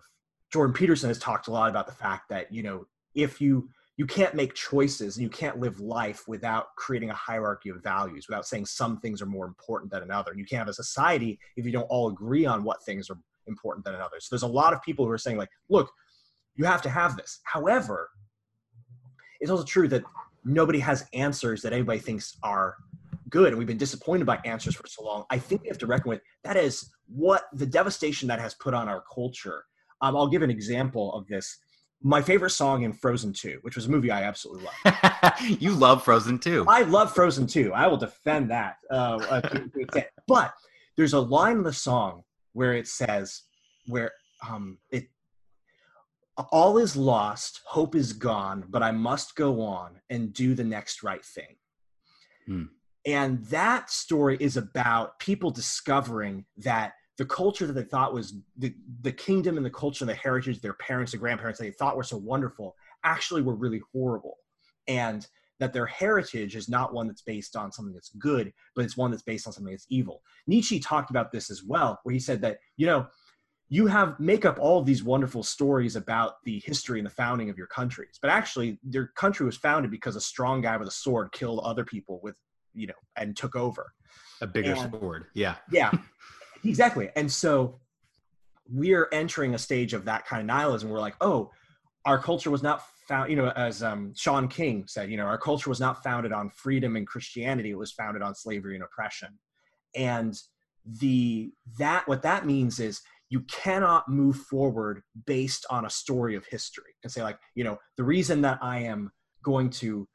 jordan peterson has talked a lot about the fact that you know if you you can't make choices and you can't live life without creating a hierarchy of values without saying some things are more important than another you can't have a society if you don't all agree on what things are important than another so there's a lot of people who are saying like look you have to have this. However, it's also true that nobody has answers that anybody thinks are good. And we've been disappointed by answers for so long. I think we have to reckon with that is what the devastation that has put on our culture. Um, I'll give an example of this. My favorite song in Frozen 2, which was a movie I absolutely love. you love Frozen 2. I love Frozen 2. I will defend that. Uh, uh but there's a line in the song where it says, where um, it all is lost, hope is gone, but I must go on and do the next right thing. Hmm. And that story is about people discovering that the culture that they thought was the, the kingdom and the culture and the heritage their parents and grandparents they thought were so wonderful actually were really horrible. And that their heritage is not one that's based on something that's good, but it's one that's based on something that's evil. Nietzsche talked about this as well, where he said that, you know, you have make up all of these wonderful stories about the history and the founding of your countries, but actually your country was founded because a strong guy with a sword killed other people with, you know, and took over. A bigger and, sword. Yeah. Yeah. exactly. And so we're entering a stage of that kind of nihilism. We're like, oh, our culture was not found, you know, as um, Shaun King said, you know, our culture was not founded on freedom and Christianity; it was founded on slavery and oppression. And the that what that means is you cannot move forward based on a story of history and say like, you know, the reason that I am going to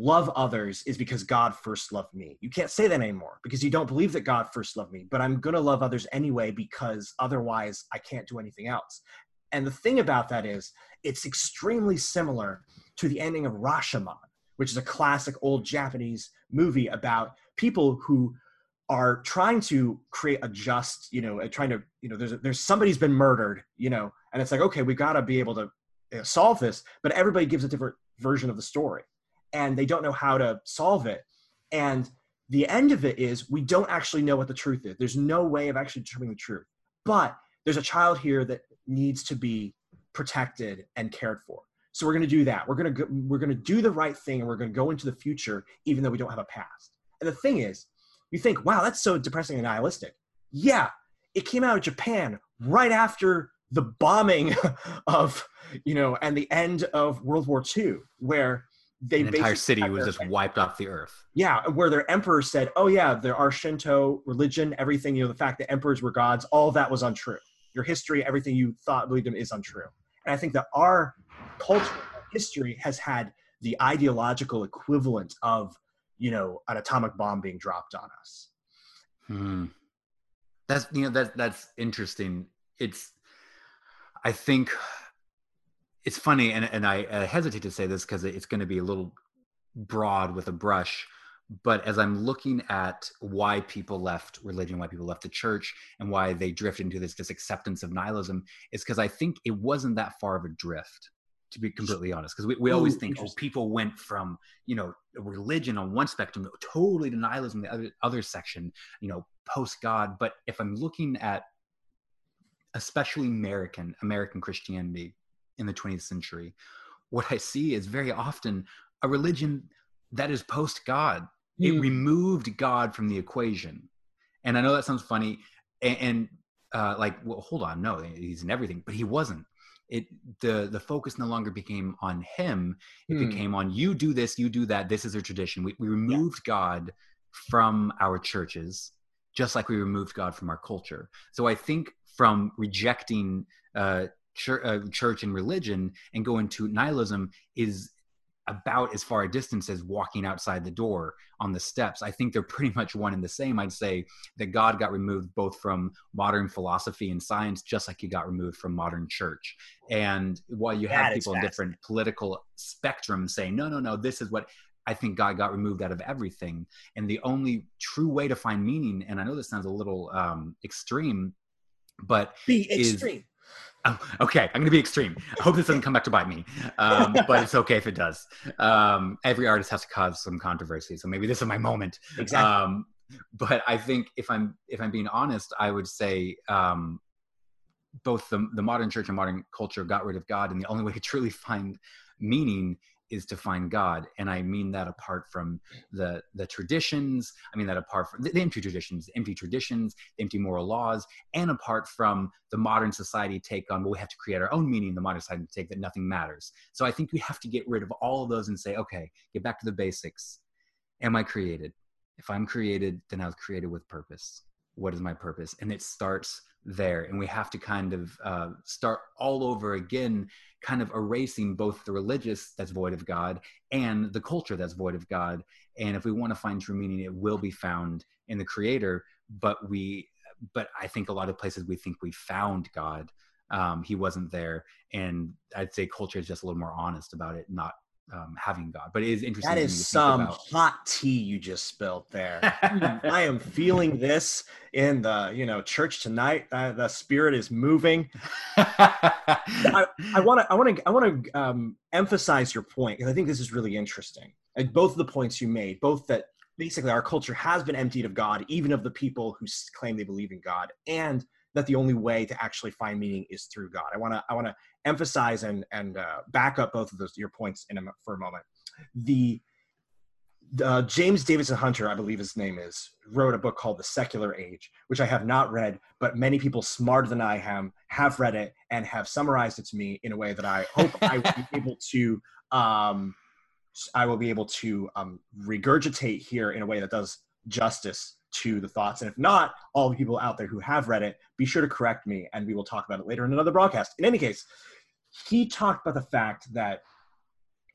love others is because God first loved me. You can't say that anymore because you don't believe that God first loved me, but I'm going to love others anyway because otherwise I can't do anything else. And the thing about that is, it's extremely similar to the ending of Rashomon, which is a classic old Japanese movie about people who are trying to create a just, you know, trying to, you know, there's there's somebody's been murdered, you know, and it's like, okay, we got to be able to solve this, but everybody gives a different version of the story, and they don't know how to solve it, and the end of it is we don't actually know what the truth is. There's no way of actually determining the truth, but there's a child here that needs to be protected and cared for. So we're going to do that. We're going to go, we're going to do the right thing and we're going to go into the future even though we don't have a past. And the thing is, you think, wow, that's so depressing and nihilistic. Yeah, it came out of Japan right after the bombing of, you know, and the end of World War II, where they An entire city was just wiped off the earth. Yeah, where their emperor said, "Oh yeah, there are Shinto religion, everything. You know, the fact that emperors were gods, all that was untrue." your history, everything you thought believed in is untrue. And I think that our culture, history has had the ideological equivalent of, you know, an atomic bomb being dropped on us. Hmm. That's you know that that's interesting. It's I think it's funny, and and I, I hesitate to say this because it's going to be a little broad with a brush but as i'm looking at why people left religion why people left the church and why they drift into this this acceptance of nihilism is because i think it wasn't that far of a drift to be completely honest because we, we always think oh people went from you know religion on one spectrum totally to nihilism the other other section you know post god but if i'm looking at especially american american christianity in the 20th century what i see is very often a religion that is post god it mm. removed God from the equation. And I know that sounds funny, and, and uh, like, well, hold on, no, he's in everything, but he wasn't. It the the focus no longer became on him; it mm. became on you do this, you do that. This is a tradition. We we removed yeah. God from our churches, just like we removed God from our culture. So I think from rejecting uh, church, uh, church and religion and go into nihilism is about as far a distance as walking outside the door on the steps. I think they're pretty much one and the same. I'd say that God got removed both from modern philosophy and science, just like he got removed from modern church. And while you that have people in different political spectrums saying, no, no, no, this is what I think God got removed out of everything. And the only true way to find meaning, and I know this sounds a little um, extreme, but be extreme. Oh, okay, I'm going to be extreme. I hope this doesn't come back to bite me, um, but it's okay if it does. Um, every artist has to cause some controversy, so maybe this is my moment. Exactly. Um, but I think if I'm if I'm being honest, I would say um, both the the modern church and modern culture got rid of God, and the only way to truly find meaning is to find God. And I mean that apart from the the traditions, I mean that apart from the, the empty traditions, empty traditions, empty moral laws, and apart from the modern society take on, well, we have to create our own meaning, the modern society take that nothing matters. So I think we have to get rid of all of those and say, okay, get back to the basics. Am I created? If I'm created, then I was created with purpose. What is my purpose? And it starts there and we have to kind of uh, start all over again kind of erasing both the religious that's void of god and the culture that's void of god. And if we want to find true meaning it will be found in the creator but we but i think a lot of places we think we found god um, he wasn't there. And i'd say culture is just a little more honest about it not um, having God. But it is interesting. That is some about... hot tea you just spilled there. I am feeling this in the you know church tonight. Uh, the spirit is moving. I want to I want to I want to um, emphasize your point because I think this is really interesting. And both of the points you made, both that basically our culture has been emptied of God, even of the people who claim they believe in God, and that the only way to actually find meaning is through God. I want to I want to emphasize and and uh, back up both of those your points in a, for a moment. The uh, James Davidson Hunter, I believe his name is, wrote a book called The Secular Age, which I have not read, but many people smarter than I am have read it and have summarized it to me in a way that I hope I will be able to. Um, I will be able to um, regurgitate here in a way that does justice to the thoughts. And if not, all the people out there who have read it, be sure to correct me and we will talk about it later in another broadcast. In any case, he talked about the fact that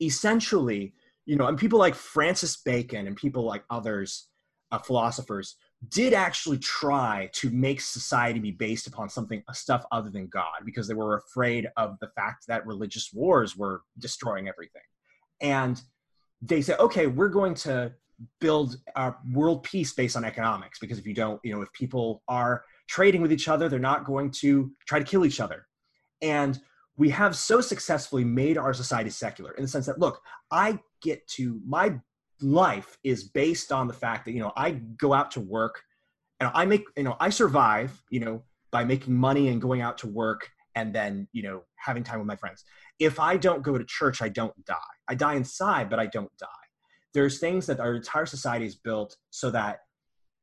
essentially, you know, and people like Francis Bacon and people like others, uh, philosophers, did actually try to make society be based upon something uh, stuff other than God because they were afraid of the fact that religious wars were destroying everything. And they said, okay, we're going to build our world peace based on economics because if you don't you know if people are trading with each other they're not going to try to kill each other. And we have so successfully made our society secular in the sense that look i get to my life is based on the fact that you know i go out to work and i make you know i survive you know by making money and going out to work and then you know having time with my friends. If i don't go to church i don't die. I die inside but i don't die there's things that our entire society is built so that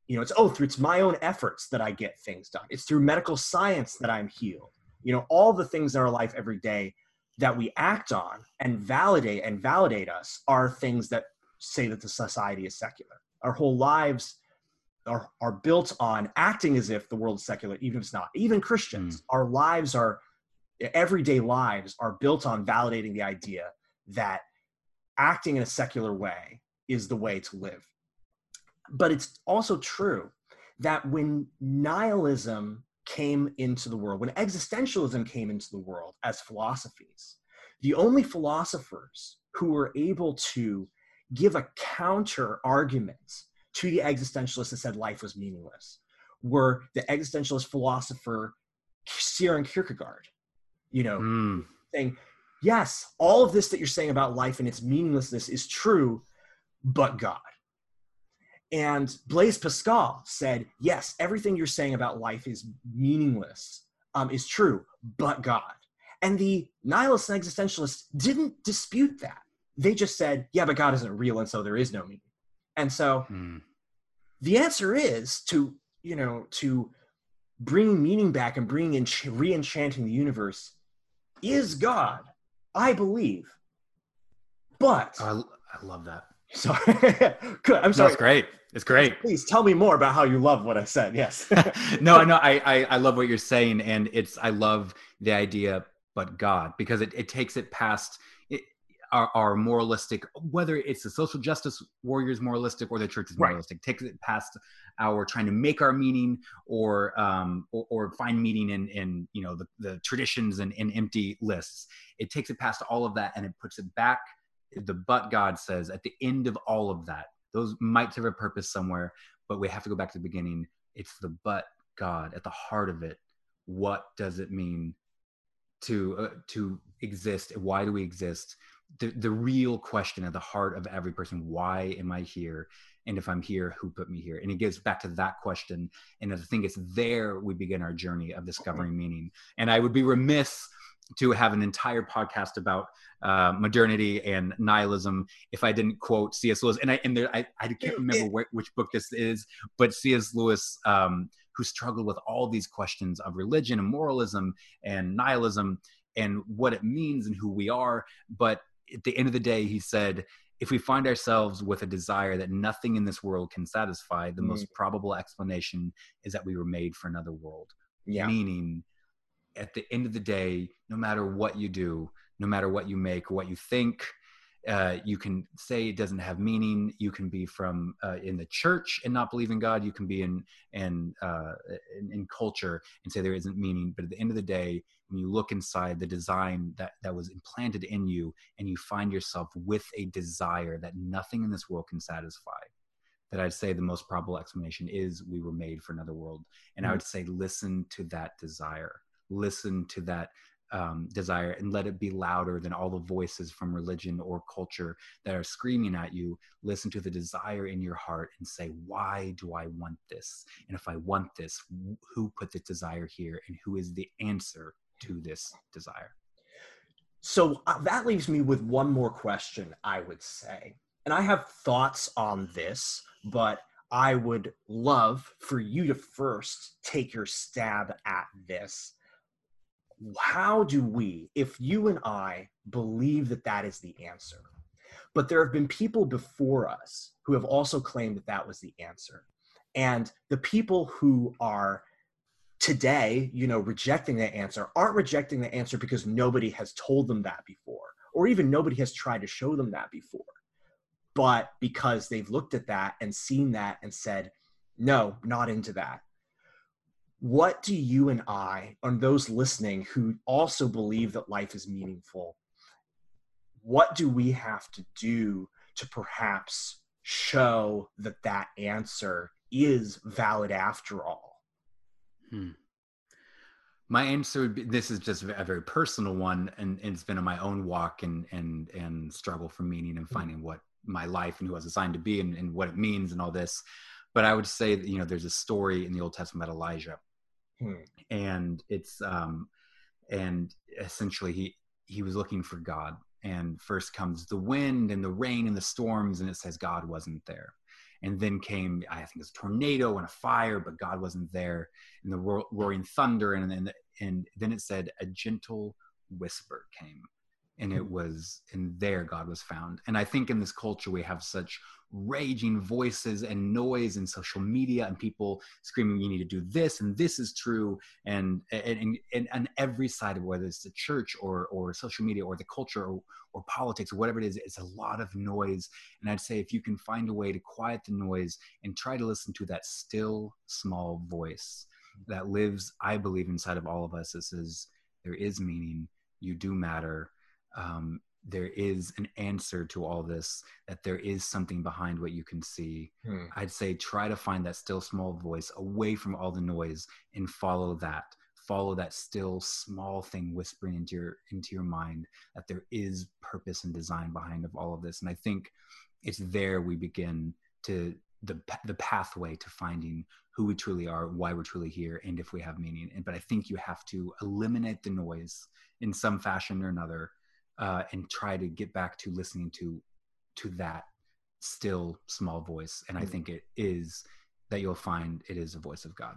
you know it's oh through it's my own efforts that i get things done. It's through medical science that i'm healed. You know all the things in our life every day that we act on and validate and validate us are things that say that the society is secular. Our whole lives are, are built on acting as if the world is secular even if it's not. Even christians mm. our lives are everyday lives are built on validating the idea that acting in a secular way is the way to live. But it's also true that when nihilism came into the world, when existentialism came into the world as philosophies, the only philosophers who were able to give a counter argument to the existentialists that said life was meaningless were the existentialist philosopher Søren Kierkegaard. You know, mm. saying, yes, all of this that you're saying about life and its meaninglessness is true, but God. And Blaise Pascal said, yes, everything you're saying about life is meaningless, um, is true, but God. And the nihilists and existentialists didn't dispute that. They just said, yeah, but God isn't real, and so there is no meaning. And so mm. the answer is to, you know, to bring meaning back and bring in re-enchanting the universe is God, I believe. But I, I love that. Sorry. Good. I'm sorry. That's great. It's great. Please tell me more about how you love what I said. Yes. no, no, I, I, I love what you're saying. And it's, I love the idea, but God, because it, it takes it past it, our, our moralistic, whether it's the social justice warriors moralistic or the church is moralistic, right. takes it past our trying to make our meaning or, um, or, or find meaning in, in, you know, the, the traditions and in empty lists. It takes it past all of that and it puts it back – the but God says at the end of all of that, those might serve a purpose somewhere, but we have to go back to the beginning. It's the but God at the heart of it. What does it mean to uh, to exist? Why do we exist? The, the real question at the heart of every person why am i here and if i'm here who put me here and it gives back to that question and i think it's there we begin our journey of discovering meaning and i would be remiss to have an entire podcast about uh, modernity and nihilism if I didn't quote C.S. Lewis. And I and there, I, I can't remember where, which book this is, but C.S. Lewis, um, who struggled with all these questions of religion and moralism and nihilism and what it means and who we are. But at the end of the day, he said, if we find ourselves with a desire that nothing in this world can satisfy, the mm. most probable explanation is that we were made for another world. Yeah. Meaning, at the end of the day, no matter what you do, no matter what you make what you think, uh, you can say it doesn't have meaning. You can be from uh, in the church and not believe in God. You can be in in, uh, in, in culture and say there isn't meaning. But at the end of the day, when you look inside the design that that was implanted in you, and you find yourself with a desire that nothing in this world can satisfy, that I'd say the most probable explanation is we were made for another world. And mm-hmm. I would say listen to that desire, listen to that um, desire and let it be louder than all the voices from religion or culture that are screaming at you. Listen to the desire in your heart and say, Why do I want this? And if I want this, who put this desire here and who is the answer to this desire? So uh, that leaves me with one more question, I would say. And I have thoughts on this, but I would love for you to first take your stab at this how do we, if you and I believe that that is the answer, but there have been people before us who have also claimed that that was the answer. And the people who are today, you know, rejecting that answer aren't rejecting the answer because nobody has told them that before, or even nobody has tried to show them that before, but because they've looked at that and seen that and said, no, not into that what do you and I, and those listening who also believe that life is meaningful, what do we have to do to perhaps show that that answer is valid after all? Hmm. My answer would be this is just a very personal one, and, and it's been in my own walk and and and struggle for meaning and finding what my life and who I was assigned to be and, and what it means and all this. But I would say that you know there's a story in the Old Testament about Elijah hmm. and it's um, and essentially he he was looking for God, and first comes the wind and the rain and the storms, and it says God wasn't there. And then came, I think, it's a tornado and a fire, but God wasn't there, and the roaring thunder, and and and then it said a gentle whisper came, and it was, and there God was found. And I think in this culture we have such raging voices and noise and social media and people screaming you need to do this and this is true. And and, and, and every side of whether it's the church or or social media or the culture or, or politics or whatever it is it's a lot of noise. And i'd say if you can find a way to quiet the noise and try to listen to that still small voice that lives i believe inside of all of us this is there is meaning. You do matter um, there is an answer to all this that there is something behind what you can see. Hmm. i'd say try to find that still small voice away from all the noise and follow that. Follow that still small thing whispering into your into your mind that there is purpose and design behind of all of this. And i think it's there we begin to the the pathway to finding who we truly are why we're truly here and if we have meaning. And but i think you have to eliminate the noise in some fashion or another uh, and try to get back to listening to to that still small voice. And i mm. think it is that you'll find it is a voice of god.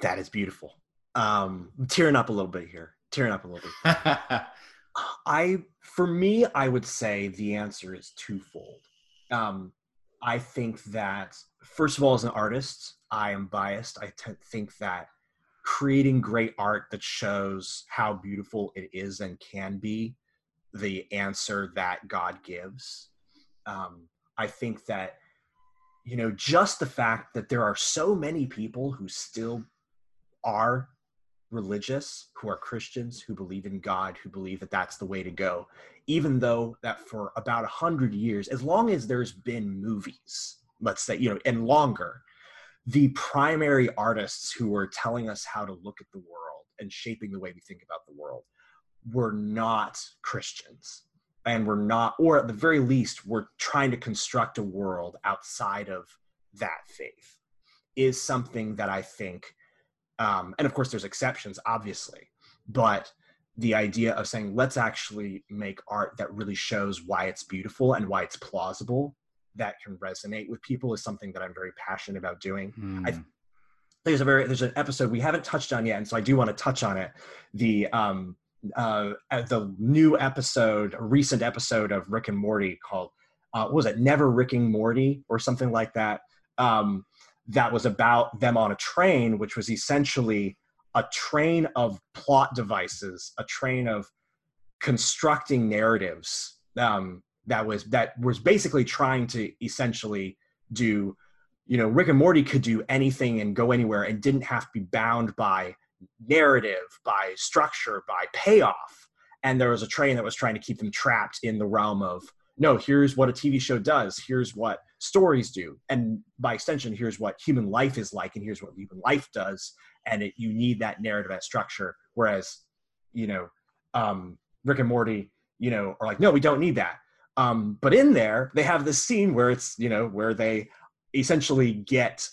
That is beautiful. Um tearing up a little bit here. Tearing up a little bit. I for me i would say the answer is twofold. Um i think that first of all as an artist i am biased. I t- think that creating great art that shows how beautiful it is and can be the answer that God gives. Um, I think that, you know, just the fact that there are so many people who still are religious, who are Christians, who believe in God, who believe that that's the way to go, even though that for about a hundred years, as long as there's been movies, let's say, you know, and longer, the primary artists who were telling us how to look at the world and shaping the way we think about the world were not Christians. And we're not, or at the very least, we're trying to construct a world outside of that faith, is something that I think, um, and of course, there's exceptions, obviously, but the idea of saying, let's actually make art that really shows why it's beautiful and why it's plausible that can resonate with people is something that I'm very passionate about doing. Mm. I hmm. there's a very there's an episode we haven't touched on yet, and so I do want to touch on it. The um uh the new episode, a recent episode of Rick and Morty called uh, what was it Never Ricking Morty or something like that. Um, that was about them on a train, which was essentially a train of plot devices, a train of constructing narratives um, that was that was basically trying to essentially do you know rick and morty could do anything and go anywhere and didn't have to be bound by narrative by structure by payoff. And there was a train that was trying to keep them trapped in the realm of no here's what a tv show does here's what stories do and by extension here's what human life is like and here's what human life does and it, you need that narrative that structure. Whereas you know um, rick and morty you know are like no we don't need that um, but in there, they have this scene where it's, you know, where they essentially get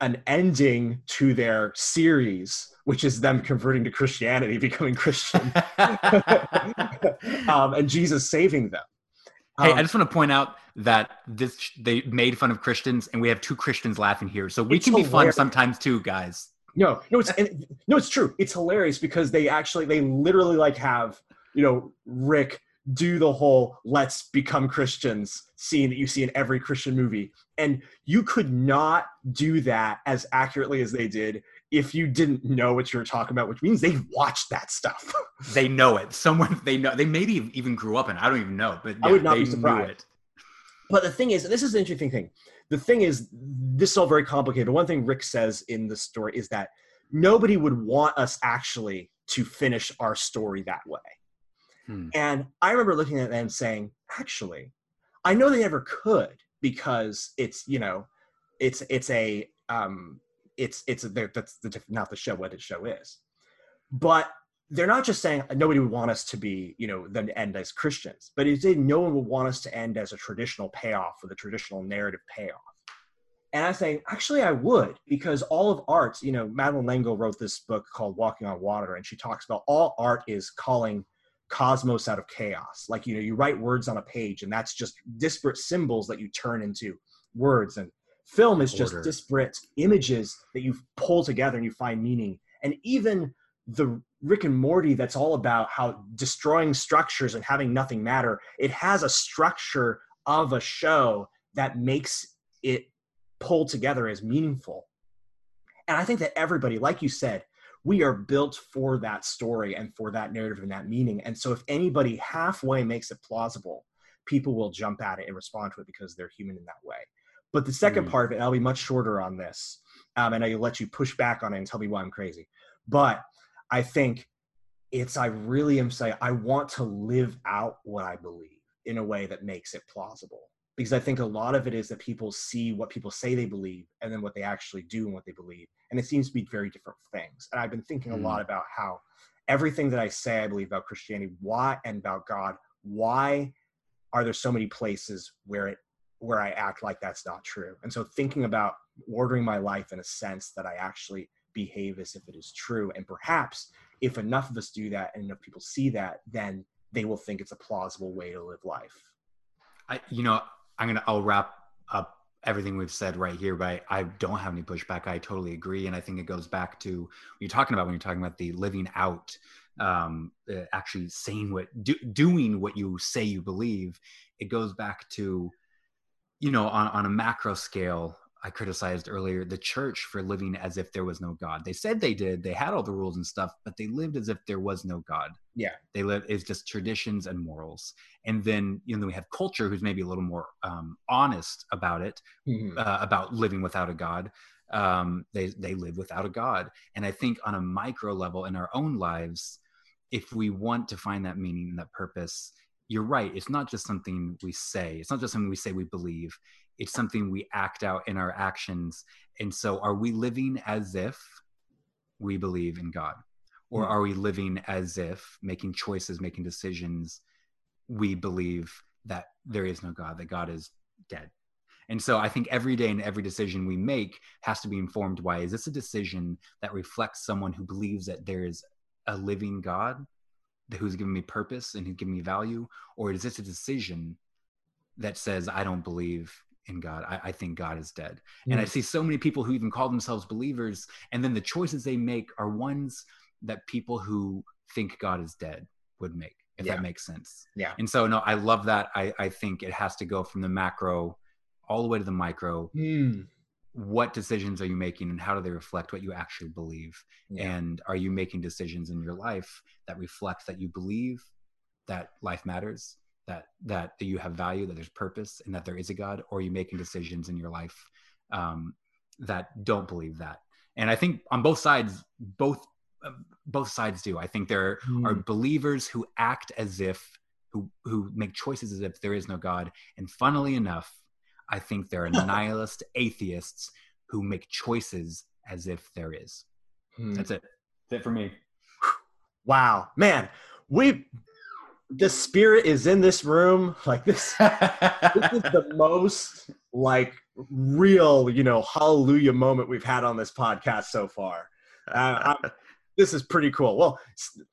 an ending to their series, which is them converting to Christianity, becoming Christian, um, and Jesus saving them. Hey, Um, I just want to point out that this they made fun of Christians, and we have two Christians laughing here, so we can be fun sometimes too, guys. No, no, it's and, no, it's true. It's hilarious because they actually they literally like have you know Rick do the whole "let's become Christians" scene that you see in every Christian movie, and you could not do that as accurately as they did if you didn't know what you were talking about, which means they watched that stuff. They know it. Someone they know. They maybe even grew up in. I don't even know, but I would not be surprised. But the thing is, and this is an interesting thing. The thing is, this is all very complicated. But one thing Rick says in the story is that nobody would want us actually to finish our story that way. Hmm. And I remember looking at and saying, actually, I know they never could because it's you know, it's it's a um, it's it's a, that's the not the show what the show is, but they're not just saying nobody would want us to be you know them to end as Christians, but it's saying no one would want us to end as a traditional payoff with a traditional narrative payoff. And I'm saying, actually, I would, because all of art, you know, Madeleine L'Engle wrote this book called Walking on Water, and she talks about all art is calling cosmos out of chaos. Like, you know, you write words on a page, and that's just disparate symbols that you turn into words. And film is just Order. disparate images that you pull together and you find meaning. And even the Rick and Morty that's all about how destroying structures and having nothing matter, it has a structure of a show that makes it pull together as meaningful. And I think that everybody, like you said, we are built for that story and for that narrative and that meaning. And so if anybody halfway makes it plausible, people will jump at it and respond to it because they're human in that way. But the second Mm. part of it, I'll be much shorter on this, um, and I'll let you push back on it and tell me why I'm crazy. But I think it's I really am saying I want to live out what I believe in a way that makes it plausible. Because I think a lot of it is that people see what people say they believe and then what they actually do and what they believe. And it seems to be very different things. And I've been thinking a Mm. lot about how everything that I say I believe about Christianity, why and about God, why are there so many places where it where I act like that's not true? And so thinking about ordering my life in a sense that I actually behave as if it is true. And perhaps if enough of us do that and enough people see that, then they will think it's a plausible way to live life. I, you know, I'm gonna. I'll wrap up everything we've said right here, but I, I don't have any pushback. I totally agree, and I think it goes back to what you're talking about when you're talking about the living out, um, uh, actually saying what, do, doing what you say you believe. It goes back to, you know, on on a macro scale. I criticized earlier the church for living as if there was no God. They said they did, they had all the rules and stuff, but they lived as if there was no God. Yeah. They live it's just traditions and morals. And then you know we have culture who's maybe a little more um, honest about it, uh, about living without a God. Um, they they live without a God, and I think on a micro level in our own lives, if we want to find that meaning and that purpose, you're right. It's not just something we say. It's not just something we say we believe. It's something we act out in our actions. And so, are we living as if we believe in God, or Hmm. are we living as if making choices, making decisions, we believe that there is no God, that God is dead? And so I think every day and every decision we make has to be informed by is this a decision that reflects someone who believes that there is a living God who's given me purpose and who's given me value? Or is this a decision that says, I don't believe in God? I, I think God is dead. And I see so many people who even call themselves believers, and then the choices they make are ones that people who think God is dead would make, if Yeah. that makes sense. Yeah. And so, no, I love that. I, I think it has to go from the macro all the way to the micro. Hmm. What decisions are you making, and how do they reflect what you actually believe? Yeah. And are you making decisions in your life that reflect that you believe that life matters, that that that you have value, that there's purpose, and that there is a God, or are you making decisions in your life um, that don't believe that? And I think on both sides, both uh, both sides do. I think there mm. are believers who act as if who who make choices as if there is no God, and funnily enough, I think there are nihilist atheists who make choices as if there is. Hmm. That's it. That's it for me. Wow, man, we the spirit is in this room. Like this, this is the most like real, you know, hallelujah moment we've had on this podcast so far. Uh, this is pretty cool. Well,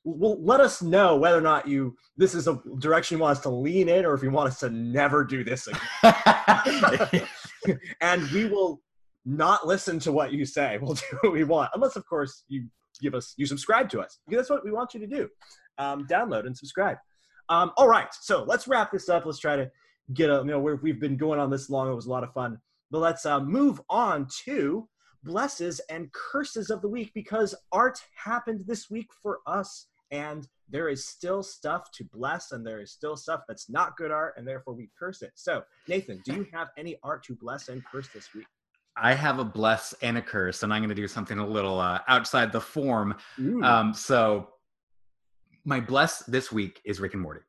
well, let us know whether or not you this is a direction you want us to lean in, or if you want us to never do this again. and we will not listen to what you say. We'll do what we want, unless, of course, you give us you subscribe to us. Because that's what we want you to do. Um, download and subscribe. Um, all right, so let's wrap this up. Let's try to get a you know we have been going on this long. It was a lot of fun, but let's uh, move on to blesses and curses of the week because art happened this week for us and there is still stuff to bless and there is still stuff that's not good art and therefore we curse it so nathan do you have any art to bless and curse this week I have a bless and a curse, and I'm going to do something a little uh, outside the form. Um, so, my bless this week is Rick and Morty,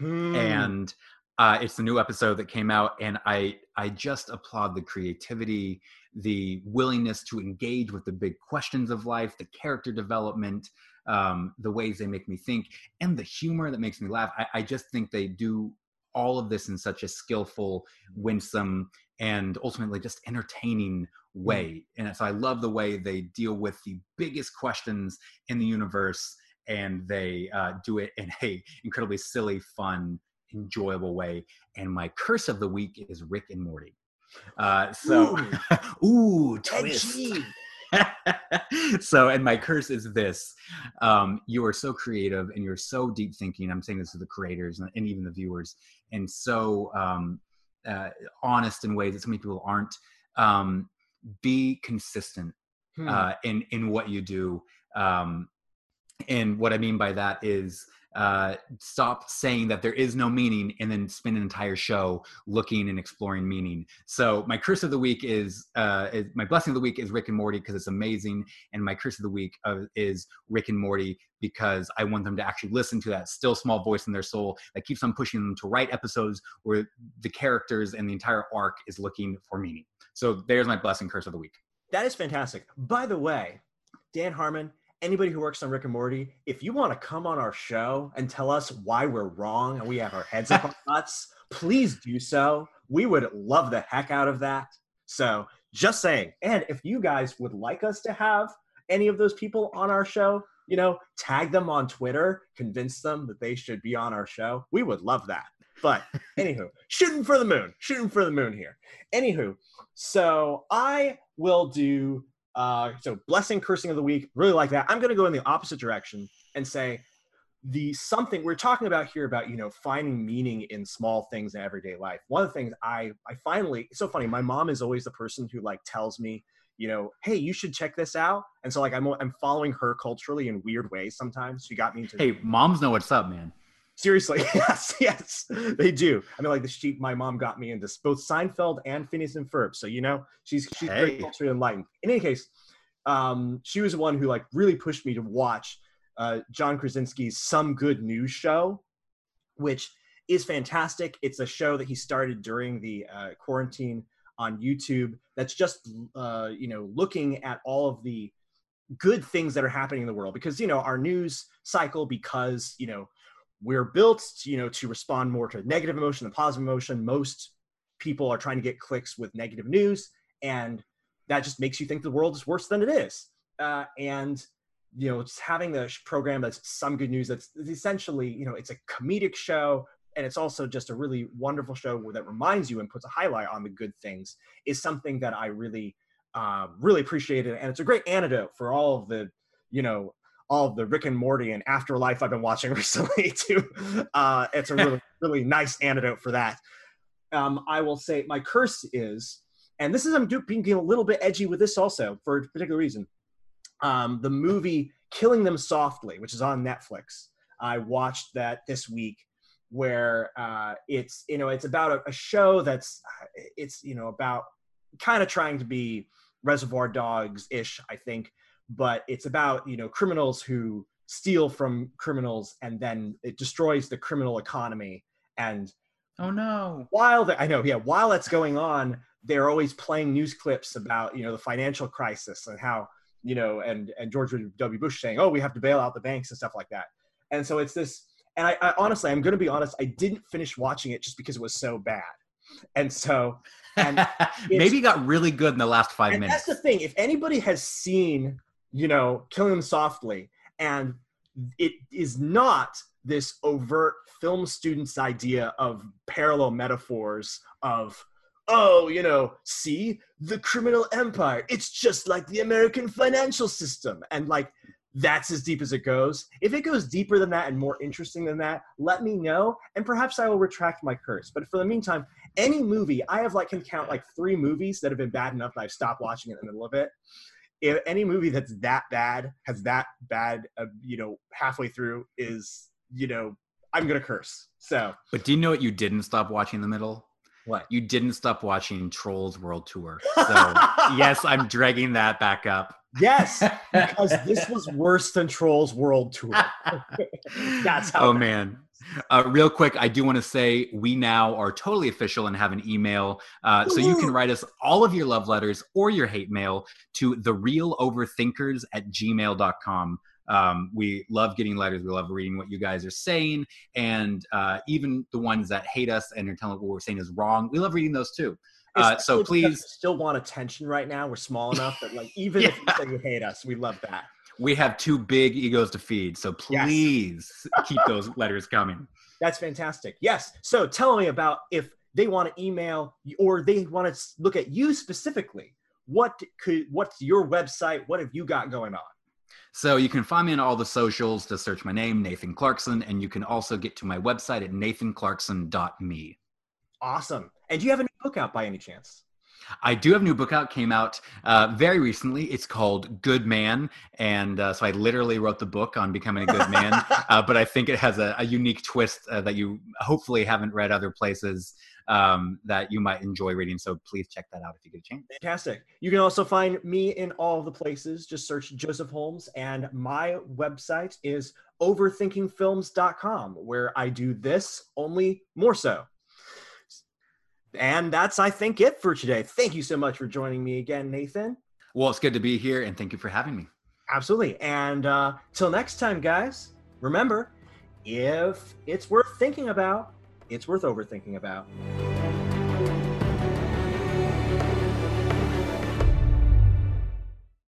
mm. and uh, it's the new episode that came out, and I I just applaud the creativity, the willingness to engage with the big questions of life, the character development, um, the ways they make me think, and the humor that makes me laugh. I, I just think they do all of this in such a skillful, winsome, and ultimately just entertaining mm. way. And so I love the way they deal with the biggest questions in the universe, and they uh, do it in a incredibly silly, fun, enjoyable way. And my curse of the week is Rick and Morty. Uh, so, ooh, ooh twist. so, and my curse is this: um, you are so creative and you're so deep thinking. I'm saying this to the creators and, and even the viewers, and so um, uh, honest in ways that so many people aren't. Um, be consistent hmm. uh, in in what you do. Um, and what I mean by that is uh, stop saying that there is no meaning and then spend an entire show looking and exploring meaning. So my curse of the week is, uh, is my blessing of the week is Rick and Morty because it's amazing, and my curse of the week uh, is Rick and Morty because I want them to actually listen to that still small voice in their soul that keeps on pushing them to write episodes where the characters and the entire arc is looking for meaning. So there's my blessing curse of the week. That is fantastic. By the way, Dan Harmon, anybody who works on Rick and Morty, if you want to come on our show and tell us why we're wrong and we have our heads up our butts, please do so. We would love the heck out of that. So just saying. And if you guys would like us to have any of those people on our show, you know, tag them on Twitter, convince them that they should be on our show. We would love that. But anywho, shooting for the moon, shooting for the moon here. Anywho, so I will do uh, so blessing, cursing of the week, really like that. I'm going to go in the opposite direction and say the something we're talking about here about you know finding meaning in small things in everyday life. One of the things I I finally it's so funny. My mom is always the person who like tells me you know, hey, you should check this out. And so like I'm I'm following her culturally in weird ways sometimes. She got me into Hey, moms know what's up, man. Seriously, yes, yes, they do. I mean, like the sheep. My mom got me into both Seinfeld and Phineas and Ferb, so you know she's she's hey. very culturally enlightened. In any case, um, she was the one who like really pushed me to watch uh, John Krasinski's Some Good News Show, which is fantastic. It's a show that he started during the uh, quarantine on YouTube. That's just uh, you know looking at all of the good things that are happening in the world because you know our news cycle because you know we're built you know to respond more to negative emotion than positive emotion. Most people are trying to get clicks with negative news and that just makes you think the world is worse than it is. Uh, and you know just having the program that's some good news that's essentially you know it's a comedic show and it's also just a really wonderful show that reminds you and puts a highlight on the good things is something that i really uh, really appreciated. And it's a great antidote for all of the you know all of the Rick and Morty and Afterlife I've been watching recently too. Uh, it's a really really nice antidote for that. Um, I will say my curse is, and this is I'm being a little bit edgy with this also for a particular reason. Um, the movie Killing Them Softly, which is on Netflix. I watched that this week. where uh, it's you know it's about a, a show that's it's you know about kind of trying to be Reservoir Dogs ish, I think, but it's about you know criminals who steal from criminals and then it destroys the criminal economy. And oh no. while i know yeah while that's going on they're always playing news clips about you know the financial crisis and how you know and and george w. Bush saying oh we have to bail out the banks and stuff like that. And so it's this and i, I honestly i'm going to be honest i didn't finish watching it just because it was so bad. And so and maybe got really good in the last five minutes that's the thing if anybody has seen you know killing them softly. And it is not this overt film students idea of parallel metaphors of oh you know see the criminal empire it's just like the american financial system. And like that's as deep as it goes. If it goes deeper than that and more interesting than that let me know and perhaps i will retract my curse. But for the meantime any movie i have like can count like three movies that have been bad enough that i've stopped watching it in the middle of it if any movie that's that bad has that bad uh, you know halfway through is you know i'm gonna curse. So but do you know what you didn't stop watching in the middle? What? You didn't stop watching trolls world tour. So yes i'm dragging that back up. Yes because this was worse than trolls world tour. That's how oh man uh, real quick, I do want to say we now are totally official and have an email. Uh, so you can write us all of your love letters or your hate mail to the real overthinkers at gmail.com. Um, we love getting letters. We love reading what you guys are saying. And uh, even the ones that hate us and are telling what we're saying is wrong, we love reading those too. Uh, so please still want attention right now. We're small enough that like even yeah. if you say you hate us, we love that we have two big egos to feed. So please yes. keep those letters coming. That's fantastic. Yes. So tell me about if they want to email or they want to look at you specifically. What could what's your website? What have you got going on? So you can find me on all the socials to search my name, Nathan Clarkson, and you can also get to my website at nathanclarkson.me. Awesome. And do you have a new book out by any chance? I do have a new book out, came out uh, very recently. It's called Good Man. And uh, so I literally wrote the book on becoming a good man, uh, but I think it has a, a unique twist uh, that you hopefully haven't read other places um, that you might enjoy reading. So please check that out if you get a chance. Fantastic. You can also find me in all the places. Just search Joseph Holmes. And my website is overthinkingfilms.com, where I do this only more so. And that's, I think, it for today. Thank you so much for joining me again, Nathan. Well, it's good to be here, and thank you for having me. Absolutely. And uh, till next time, guys, remember if it's worth thinking about, it's worth overthinking about.